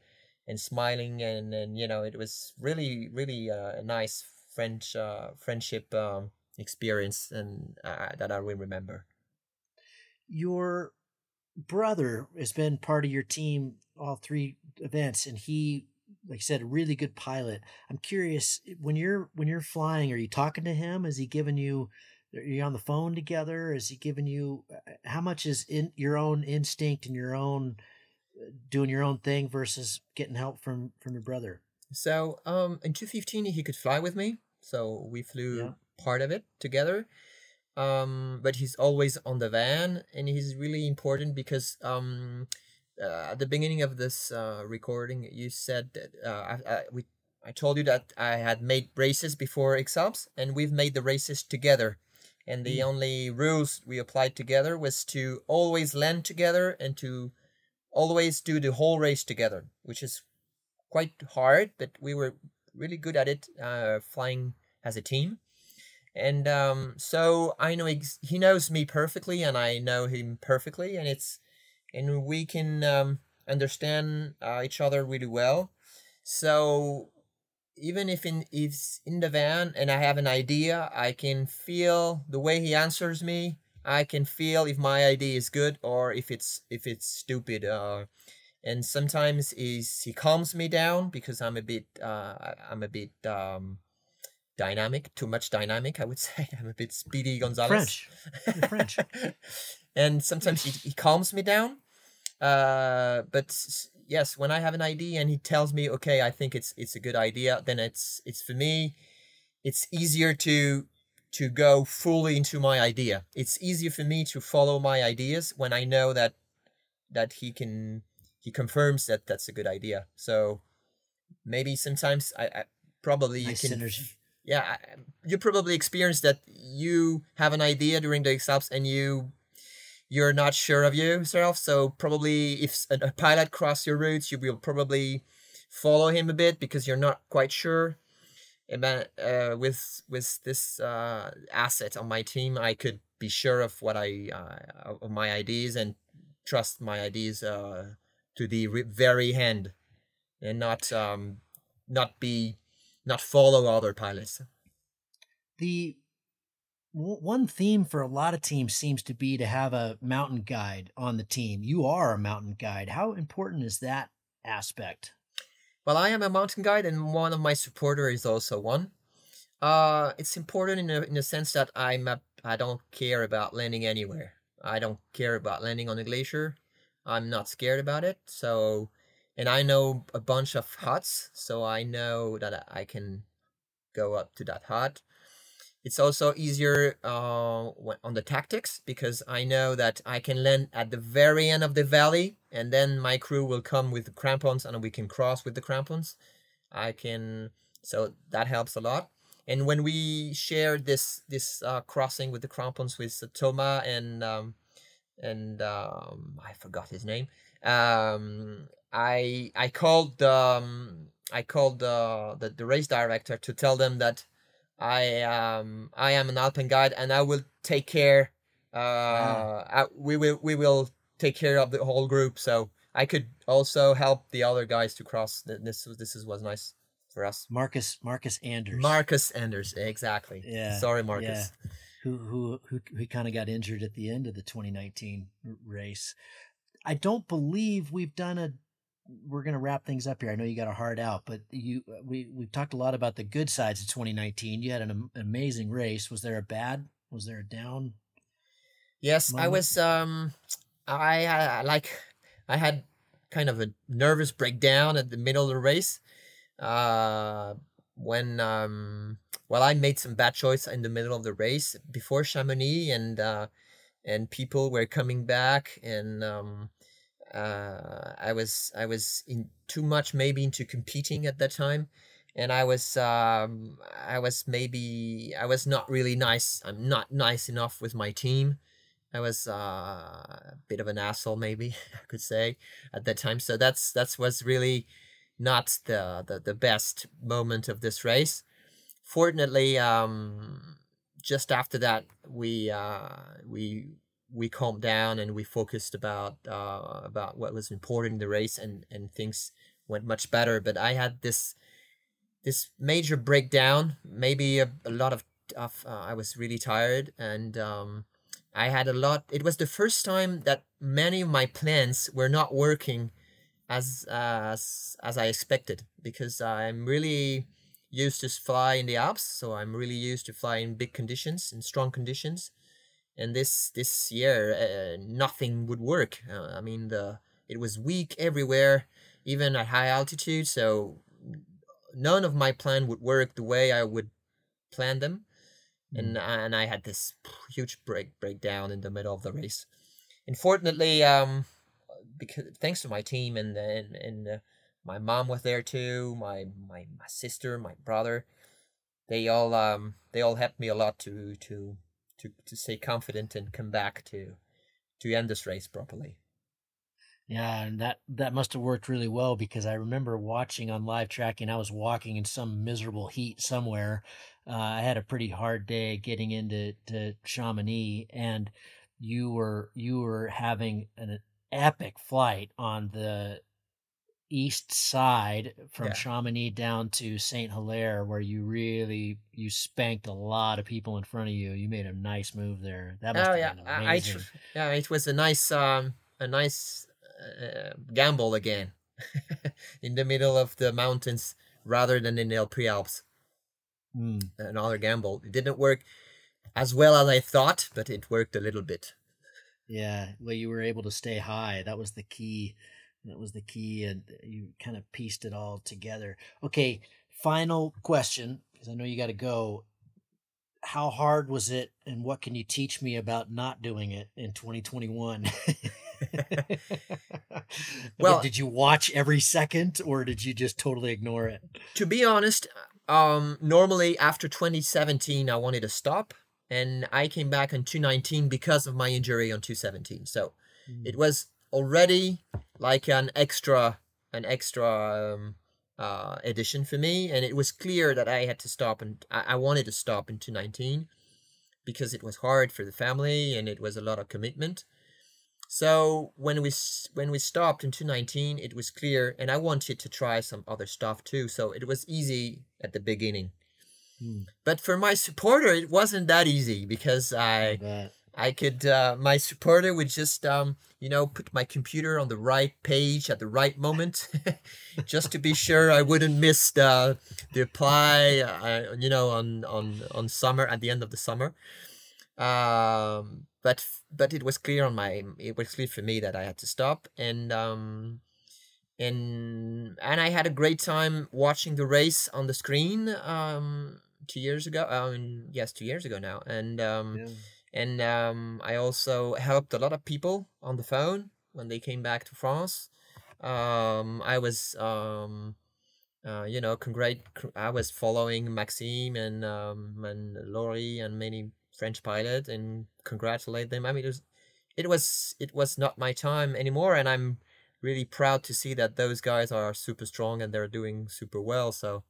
[SPEAKER 2] and smiling, and and you know it was really really uh, a nice French uh, friendship um, experience, and uh, that I will remember.
[SPEAKER 1] Your brother has been part of your team all three events, and he, like I said, a really good pilot. I'm curious when you're when you're flying, are you talking to him? Is he giving you? Are you on the phone together? Is he giving you? uh, How much is in your own instinct and your own uh, doing your own thing versus getting help from from your brother?
[SPEAKER 2] So um, in 2015 he could fly with me, so we flew
[SPEAKER 1] Yeah.
[SPEAKER 2] part of it together. Um, but he's always on the van, and he's really important because um, uh, at the beginning of this uh, recording, you said that uh, I, I, we I told you that I had made races before X-Alps, and we've made the races together. And the
[SPEAKER 1] Mm.
[SPEAKER 2] only rules we applied together was to always land together and to always do the whole race together, which is quite hard, but we were really good at it, uh, flying as a team. And um, so I know ex- he knows me perfectly, and I know him perfectly, and it's and we can um, understand uh, each other really well. So even if in if in the van and I have an idea, I can feel the way he answers me. I can feel if my idea is good or if it's if it's stupid. Uh, and sometimes is he calms me down because I'm a bit uh, I'm a bit um, dynamic, too much dynamic. I would say I'm a bit speedy Gonzalez.
[SPEAKER 1] French. French.
[SPEAKER 2] and sometimes he, he calms me down. Uh, but yes, when I have an idea and he tells me, okay, I think it's it's a good idea, then it's it's for me, it's easier to to go fully into my idea. It's easier for me to follow my ideas when I know that that he can he confirms that that's a good idea. So maybe sometimes I, I probably
[SPEAKER 1] Nice
[SPEAKER 2] you can
[SPEAKER 1] synergy.
[SPEAKER 2] Yeah you probably experienced that you have an idea during the exams and you you're not sure of yourself. So probably if a pilot cross your routes, you will probably follow him a bit because you're not quite sure. About, uh, with with this uh, asset on my team, I could be sure of what I uh, of my ideas and trust my ideas uh, to the very end, and not um, not be not follow other pilots.
[SPEAKER 1] The one theme for a lot of teams seems to be to have a mountain guide on the team. You are a mountain guide. How important is that aspect?
[SPEAKER 2] Well, I am a mountain guide, and one of my supporters is also one. Uh, it's important in a, in the sense that I'm a, I don't care about landing anywhere. I don't care about landing on a glacier. I'm not scared about it. So, and I know a bunch of huts, so I know that I can go up to that hut it's also easier uh, on the tactics because I know that I can land at the very end of the valley and then my crew will come with the crampons and we can cross with the crampons. I can, so that helps a lot. And when we shared this this uh, crossing with the crampons with Toma and um, and um, I forgot his name. Um, I I called um, I called the, the the race director to tell them that I um I am an Alpine guide and I will take care. Uh, wow. I, we will we will take care of the whole group. So I could also help the other guys to cross. This was this is was nice for us.
[SPEAKER 1] Markus Markus Anders.
[SPEAKER 2] Markus Anders, exactly. Yeah. Sorry, Markus.
[SPEAKER 1] Yeah. Who who who who kind of got injured at the end of the 2019 race. I don't believe we've done a we're going to wrap things up here. I know you got a hard out, but you uh, we we've talked a lot about the good sides of 2019. You had an amazing race. Was there a bad? Was there a down?
[SPEAKER 2] Yes, moment? I was. Um, I uh, like I had kind of a nervous breakdown at the middle of the race. Uh, when um, well, I made some bad choice in the middle of the race before Chamonix, and uh, and people were coming back, and um, uh, I was I was in too much maybe into competing at that time, and I was um, I was maybe I was not really nice. I'm not nice enough with my team. I was uh, a bit of an asshole, maybe I could say at that time. So that's that's was really not the the, the best moment of this race. Fortunately, um, just after that, we uh, we we calmed down and we focused about uh, about what was important in the race and and things went much better. But i had this this major breakdown maybe a, a lot of, of uh, i was really tired and um, i had a lot it was the first time that many of my plans were not working as as as i expected because i'm really used to fly in the alps. So i'm really used to fly in big conditions in strong conditions and this this year uh, nothing would work. Uh, i mean the it was weak everywhere even at high altitude so none of my plan would work the way i would plan them. Mm. and and i had this huge break breakdown in the middle of the race. Unfortunately um because thanks to my team and and, and uh, my mom was there too my, my my sister my brother they all um they all helped me a lot to to to to stay confident and come back to to end this race properly.
[SPEAKER 1] Yeah, and that that must have worked really well because I remember watching on live tracking. I was walking in some miserable heat somewhere. Uh, I had a pretty hard day getting into to Chamonix, and you were you were having an epic flight on the east side from yeah. Chamonix down to Saint Hilaire, where you really you spanked a lot of people in front of you. You made a nice move there. That must oh yeah, I,
[SPEAKER 2] I, yeah, it was a nice um a nice uh, gamble again in the middle of the mountains rather than in the Prealps. Mm. Another gamble. It didn't work as well as I thought, but it worked a little bit.
[SPEAKER 1] Yeah, well, you were able to stay high. That was the key that was the key, and you kind of pieced it all together. Okay, final question, because I know you got to go. How hard was it, and what can you teach me about not doing it in 2021? well, did you watch every second, or did you just totally ignore it?
[SPEAKER 2] To be honest, um, normally after 2017, I wanted to stop and I came back in 219 because of my injury on 217. So
[SPEAKER 3] Mm.
[SPEAKER 2] it was already like an extra an extra um, uh, edition for me, and it was clear that I had to stop, and I, I wanted to stop in 219 because it was hard for the family and it was a lot of commitment. So when we when we stopped in 219, it was clear, and I wanted to try some other stuff too. So it was easy at the beginning.
[SPEAKER 3] Mm.
[SPEAKER 2] But for my supporter, it wasn't that easy because I
[SPEAKER 3] But
[SPEAKER 2] I could uh, my supporter would just um you know put my computer on the right page at the right moment, just to be sure I wouldn't miss the the apply uh, you know on on on summer at the end of the summer. Um, but but it was clear on my it was clear for me that I had to stop and um and and I had a great time watching the race on the screen um two years ago um yes two years ago now and um
[SPEAKER 3] yeah.
[SPEAKER 2] And um, I also helped a lot of people on the phone when they came back to France. Um, I was, um, uh, you know, congrat- I was following Maxime and um, and Laurie and many French pilots and congratulate them. I mean, it was, it was, it was not my time anymore, and I'm really proud to see that those guys are super strong and they're doing super well. So,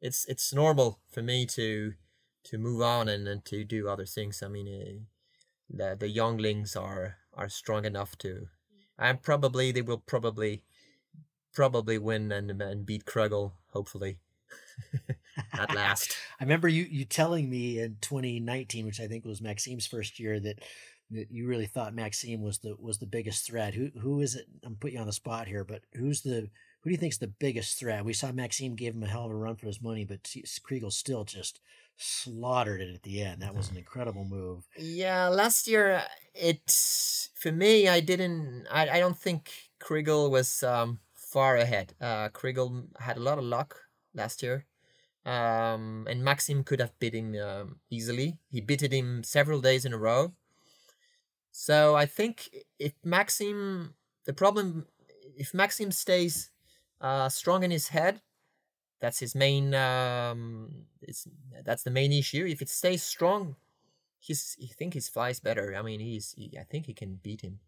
[SPEAKER 2] it's it's normal for me to to move on and, and to do other things. I mean, uh, the the younglings are are strong enough to, and probably they will probably probably win and and beat Chrigel hopefully at last.
[SPEAKER 3] I remember you you telling me in 2019, which I think was Maxime's first year, that that you really thought Maxime was the was the biggest threat. Who who is it? I'm putting you on the spot here, but who's the who do you think is the biggest threat? We saw Maxime gave him a hell of a run for his money, but Chrigel still just slaughtered it at the end. That was an incredible move.
[SPEAKER 2] Yeah, last year it for me I didn't I, I don't think Chrigel was um far ahead. Uh Chrigel had a lot of luck last year. Um and Maxime could have beat him um, easily. He beated him several days in a row. So I think if Maxime the problem if Maxime stays uh strong in his head, that's his main um it's that's the main issue. If it stays strong, he's I think his flies better. I mean, he's he, I think he can beat him.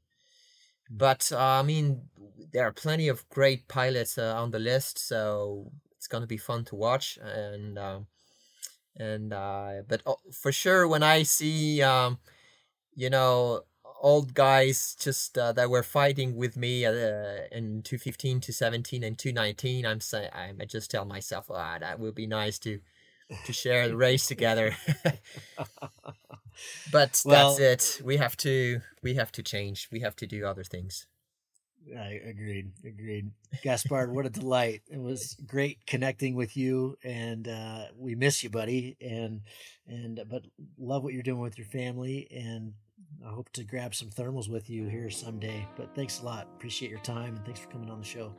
[SPEAKER 2] But uh, I mean, there are plenty of great pilots uh, on the list, so it's gonna be fun to watch. And um, and uh, but uh, for sure, when I see um, you know old guys just uh, that were fighting with me uh, in 215 217 and 219 i'm saying i just tell myself ah, that would be nice to to share the race together but
[SPEAKER 3] Well-
[SPEAKER 2] that's it we have to we have to change we have to do other things
[SPEAKER 3] I agreed. Agreed. Gaspard, what a delight. It was great connecting with you and uh, we miss you, buddy. And and but love what you're doing with your family and I hope to grab some thermals with you here someday. But thanks a lot. Appreciate your time and thanks for coming on the show.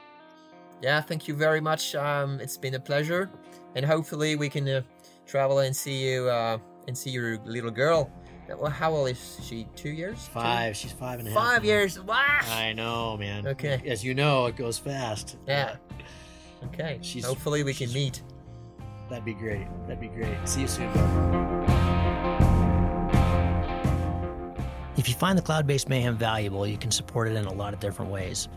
[SPEAKER 2] yeah thank you very much um it's been a pleasure and hopefully we can uh, travel and see you uh and see your little girl well, how old is she two years Two?
[SPEAKER 3] Five. She's five and a half.
[SPEAKER 2] five
[SPEAKER 3] now.
[SPEAKER 2] years wow
[SPEAKER 3] I know, man.
[SPEAKER 2] Okay.
[SPEAKER 3] As you know, it goes fast.
[SPEAKER 2] Yeah. Okay.
[SPEAKER 3] She's-
[SPEAKER 2] Hopefully we can meet.
[SPEAKER 3] That'd be great. That'd be great. See you soon.
[SPEAKER 1] If you find the Cloudbase Mayhem valuable, you can support it in a lot of different ways.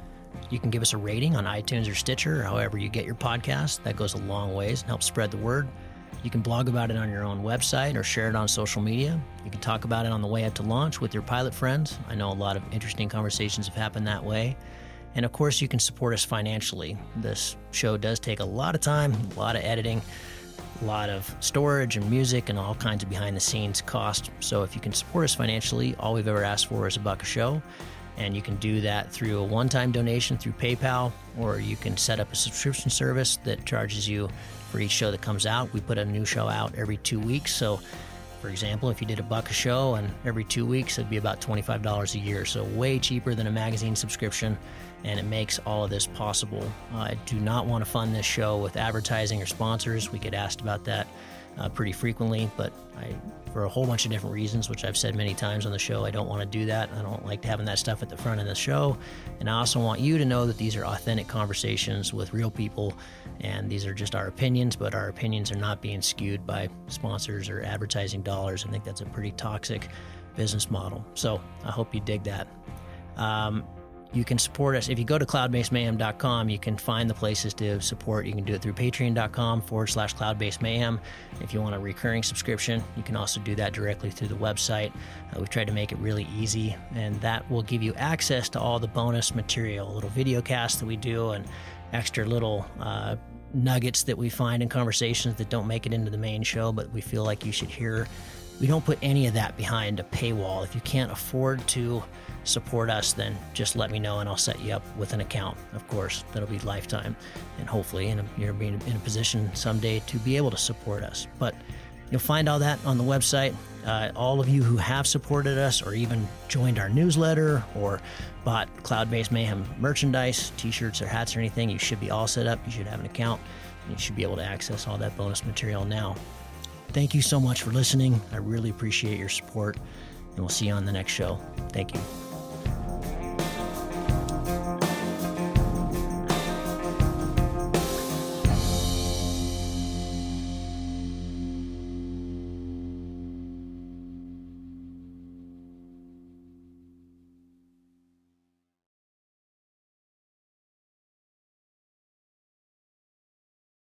[SPEAKER 1] You can give us a rating on iTunes or Stitcher, or however you get your podcast. That goes a long ways and helps spread the word. You can blog about it on your own website or share it on social media. You can talk about it on the way up to launch with your pilot friends. I know a lot of interesting conversations have happened that way. And of course, you can support us financially. This show does take a lot of time, a lot of editing, a lot of storage and music and all kinds of behind the scenes cost. So if you can support us financially, all we've ever asked for is a buck a show. And you can do that through a one time donation through PayPal, or you can set up a subscription service that charges you for each show that comes out. We put a new show out every two weeks. So, for example, if you did a buck a show and every two weeks, it'd be about $25 a year. So, way cheaper than a magazine subscription. And it makes all of this possible. I do not want to fund this show with advertising or sponsors. We get asked about that uh, pretty frequently, but I, for a whole bunch of different reasons, which I've said many times on the show, I don't want to do that. I don't like having that stuff at the front of the show. And I also want you to know that these are authentic conversations with real people, and these are just our opinions, but our opinions are not being skewed by sponsors or advertising dollars. I think that's a pretty toxic business model. So I hope you dig that. Um, you can support us. If you go to cloudbasemayhem.com, you can find the places to support. You can do it through patreon.com forward slash cloudbasedmayhem. If you want a recurring subscription, you can also do that directly through the website. Uh, we've tried to make it really easy, and that will give you access to all the bonus material, little video casts that we do, and extra little uh, nuggets that we find in conversations that don't make it into the main show, but we feel like you should hear. We don't put any of that behind a paywall. If you can't afford to, support us, then just let me know and I'll set you up with an account. Of course, that'll be lifetime, and hopefully, you're being in a position someday to be able to support us. But you'll find all that on the website. Uh, all of you who have supported us, or even joined our newsletter, or bought Cloudbase Mayhem merchandise, T-shirts or hats or anything, you should be all set up. You should have an account. And you should be able to access all that bonus material now. Thank you so much for listening. I really appreciate your support, and we'll see you on the next show. Thank you.